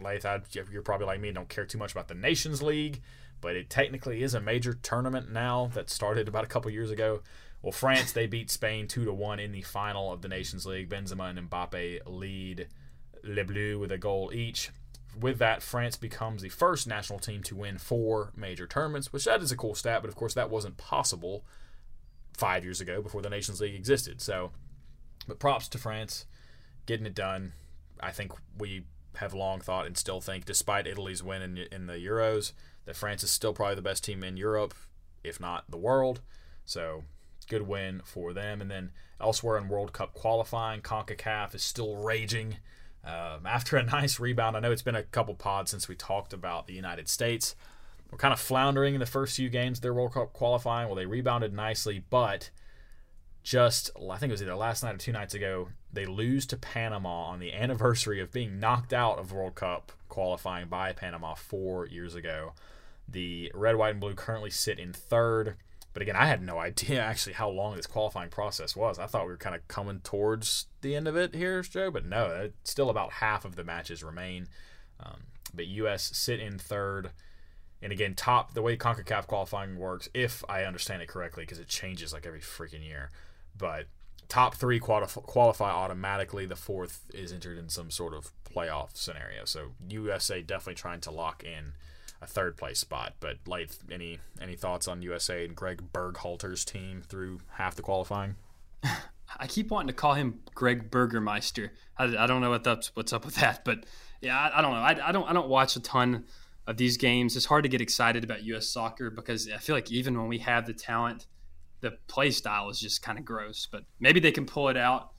Lath, you're probably like me, don't care too much about the Nations League, but it technically is a major tournament now that started about a couple years ago. Well, France they beat Spain two to one in the final of the Nations League. Benzema and Mbappe lead Le Bleu with a goal each. With that, France becomes the first national team to win four major tournaments, which that is a cool stat. But of course, that wasn't possible five years ago before the Nations League existed. So, but props to France getting it done. I think we have long thought and still think, despite Italy's win in, in the Euros, that France is still probably the best team in Europe, if not the world. So good win for them. And then elsewhere in World Cup qualifying, CONCACAF is still raging. Um, after a nice rebound, I know it's been a couple pods since we talked about the United States. We're kind of floundering in the first few games of their World Cup qualifying. Well, they rebounded nicely, but just, I think it was either last night or two nights ago, they lose to Panama on the anniversary of being knocked out of World Cup qualifying by Panama four years ago. The red, white, and blue currently sit in third. But again, I had no idea actually how long this qualifying process was. I thought we were kind of coming towards the end of it here, Joe, but no, still about half of the matches remain. Um, but U.S. sit in third. And again, top the way CONCACAF qualifying works, if I understand it correctly, because it changes like every freaking year. But top three qualify, qualify automatically. The fourth is entered in some sort of playoff scenario. So USA definitely trying to lock in a third place spot. But like, any any thoughts on USA and Greg Berhalter's team through half the qualifying? I keep wanting to call him Greg Burgermeister. I, I don't know what that's, what's up with that, but yeah, I, I don't know. I, I don't I don't watch a ton of these games. It's hard to get excited about U.S. soccer because I feel like even when we have the talent, the play style is just kind of gross. But maybe they can pull it out.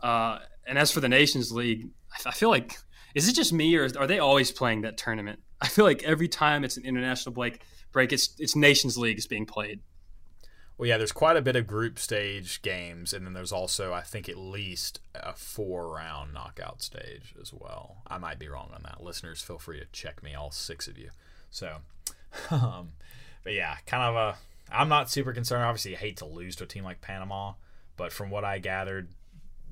Uh, and as for the Nations League, I feel like is it just me or are they always playing that tournament? I feel like every time it's an international break, break it's it's Nations League is being played. Well, yeah, there's quite a bit of group stage games, and then there's also, I think, at least a four round knockout stage as well. I might be wrong on that. Listeners, feel free to check me, all six of you. So, um, but yeah, kind of a. I'm not super concerned. Obviously, I hate to lose to a team like Panama, but from what I gathered,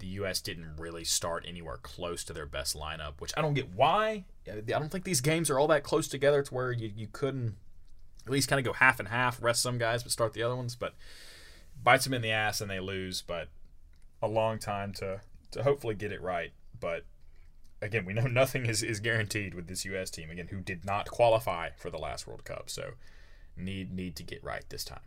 the U.S. didn't really start anywhere close to their best lineup, which I don't get why. I don't think these games are all that close together to where you, you couldn't at least kind of go half and half, rest some guys, but start the other ones. But bites them in the ass and they lose. But a long time to to hopefully get it right. But again, we know nothing is, is guaranteed with this U.S. team. Again, who did not qualify for the last World Cup, so need need to get right this time.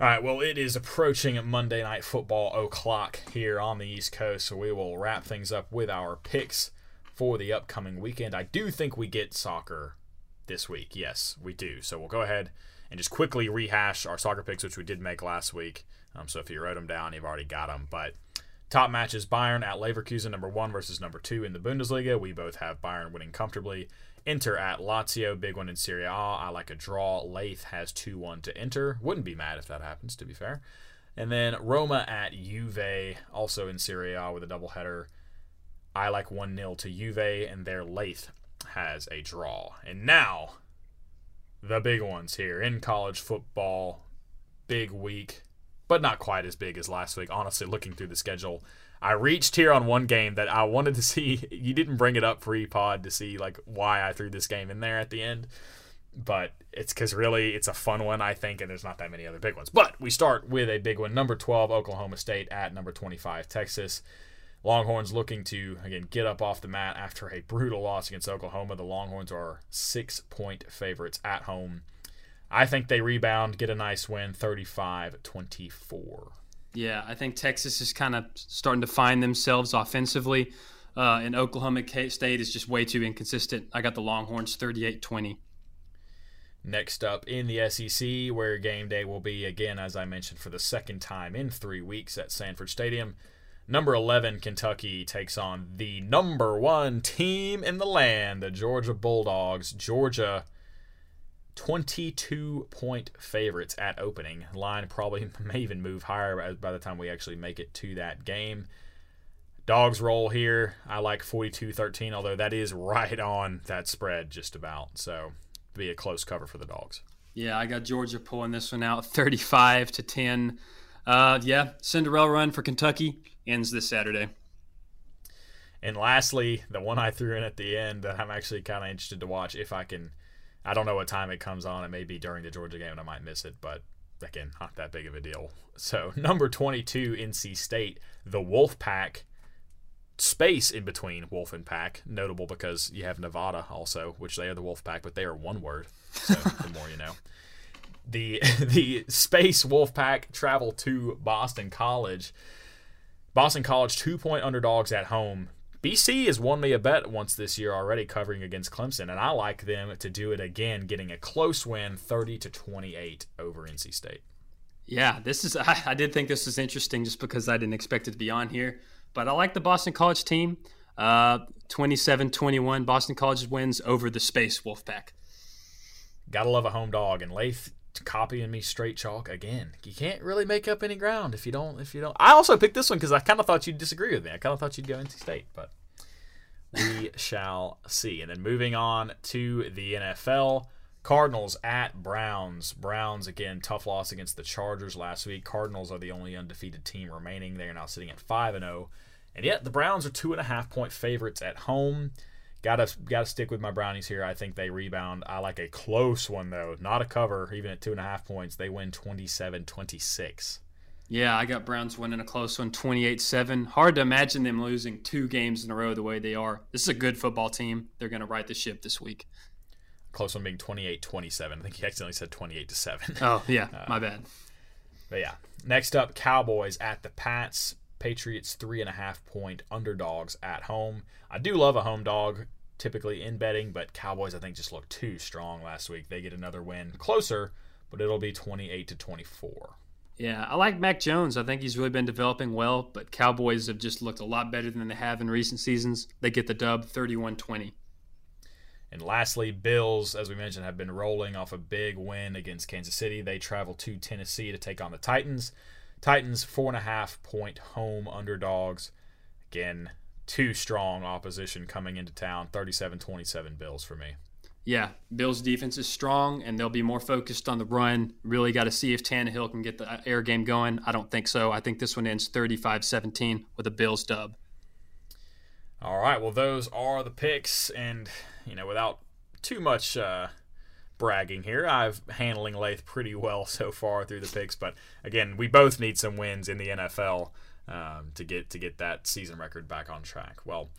All right, well, it is approaching Monday Night Football o'clock here on the East Coast, so we will wrap things up with our picks for the upcoming weekend. I do think we get soccer this week. Yes, we do. So we'll go ahead and just quickly rehash our soccer picks, which we did make last week. Um, so if you wrote them down, you've already got them. But top matches Bayern at Leverkusen, number one versus number two in the Bundesliga. We both have Bayern winning comfortably. Inter at Lazio, big one in Serie A. I like a draw. Lath has 2 1 to Inter. Wouldn't be mad if that happens, to be fair. And then Roma at Juve, also in Serie A with a doubleheader. I like 1 0 to Juve, and their Lath has a draw. And now, the big ones here in college football. Big week, but not quite as big as last week. Honestly, looking through the schedule, I reached here on one game that I wanted to see. You didn't bring it up pre-pod to see like why I threw this game in there at the end, but it's because really it's a fun one I think, and there's not that many other big ones. But we start with a big one: number 12 Oklahoma State at number 25 Texas. Longhorns looking to again get up off the mat after a brutal loss against Oklahoma. The Longhorns are six-point favorites at home. I think they rebound, get a nice win, 35-24. Yeah, I think Texas is kind of starting to find themselves offensively. Uh, and Oklahoma State is just way too inconsistent. I got the Longhorns 38 20. Next up in the SEC, where game day will be again, as I mentioned, for the second time in three weeks at Sanford Stadium. Number 11, Kentucky takes on the number one team in the land, the Georgia Bulldogs. Georgia 22 point favorites at opening. Line probably may even move higher by the time we actually make it to that game. Dogs roll here. I like 42-13, although that is right on that spread just about. So be a close cover for the dogs. Yeah, I got Georgia pulling this one out 35 to 10. Uh, yeah, Cinderella run for Kentucky ends this Saturday. And lastly, the one I threw in at the end that I'm actually kind of interested to watch if I can. I don't know what time it comes on. It may be during the Georgia game and I might miss it, but again, not that big of a deal. So, number 22, NC State, the Wolf Pack. Space in between Wolf and Pack, notable because you have Nevada also, which they are the Wolf Pack, but they are one word. So, the more you know. The the Space Wolf Pack travel to Boston College. Boston College two point underdogs at home. BC has won me a bet once this year already covering against Clemson, and I like them to do it again, getting a close win 30 to 28 over NC State. Yeah, this is I, I did think this was interesting just because I didn't expect it to be on here. But I like the Boston College team. Uh 27-21 Boston College wins over the Space Wolfpack. Gotta love a home dog, and Lath copying me straight chalk again. You can't really make up any ground if you don't. If you don't, I also picked this one because I kind of thought you'd disagree with me. I kind of thought you'd go NC State, but we shall see. And then moving on to the NFL. Cardinals at Browns. Browns again, tough loss against the Chargers last week. Cardinals are the only undefeated team remaining. They are now sitting at five and zero, and yet the Browns are two and a half point favorites at home. Gotta gotta stick with my brownies here. I think they rebound. I like a close one though, not a cover. Even at two and a half points, they win 27-26. Yeah, I got Browns winning a close one, 28-7. Hard to imagine them losing two games in a row the way they are. This is a good football team. They're going to right the ship this week. Close one being 28-27. I think he accidentally said 28 to 7. Oh, yeah, uh, my bad. But yeah. Next up, Cowboys at the Pats. Patriots three and a half point underdogs at home. I do love a home dog typically in betting, but Cowboys I think just looked too strong last week. They get another win closer, but it'll be 28 to 24. Yeah, I like Mac Jones. I think he's really been developing well, but Cowboys have just looked a lot better than they have in recent seasons. They get the dub 31 20. And lastly, Bills, as we mentioned, have been rolling off a big win against Kansas City. They travel to Tennessee to take on the Titans. Titans, four and a half point home underdogs. Again, too strong opposition coming into town. 37 27 Bills for me. Yeah, Bills' defense is strong, and they'll be more focused on the run. Really got to see if Tannehill can get the air game going. I don't think so. I think this one ends 35 17 with a Bills dub. All right, well, those are the picks. And, you know, without too much uh, bragging here. I've handling Lath pretty well so far through the picks, but again, we both need some wins in the NFL um, to get to get that season record back on track. Well,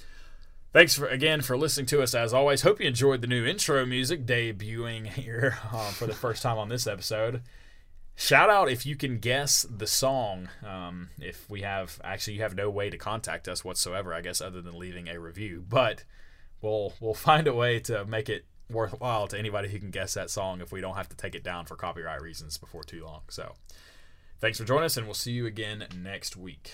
thanks for again for listening to us as always. Hope you enjoyed the new intro music debuting here uh, for the first time on this episode. Shout out if you can guess the song. Um, if we have actually, you have no way to contact us whatsoever, I guess, other than leaving a review. But we'll we'll find a way to make it worthwhile to anybody who can guess that song if we don't have to take it down for copyright reasons before too long. So, thanks for joining us, and we'll see you again next week.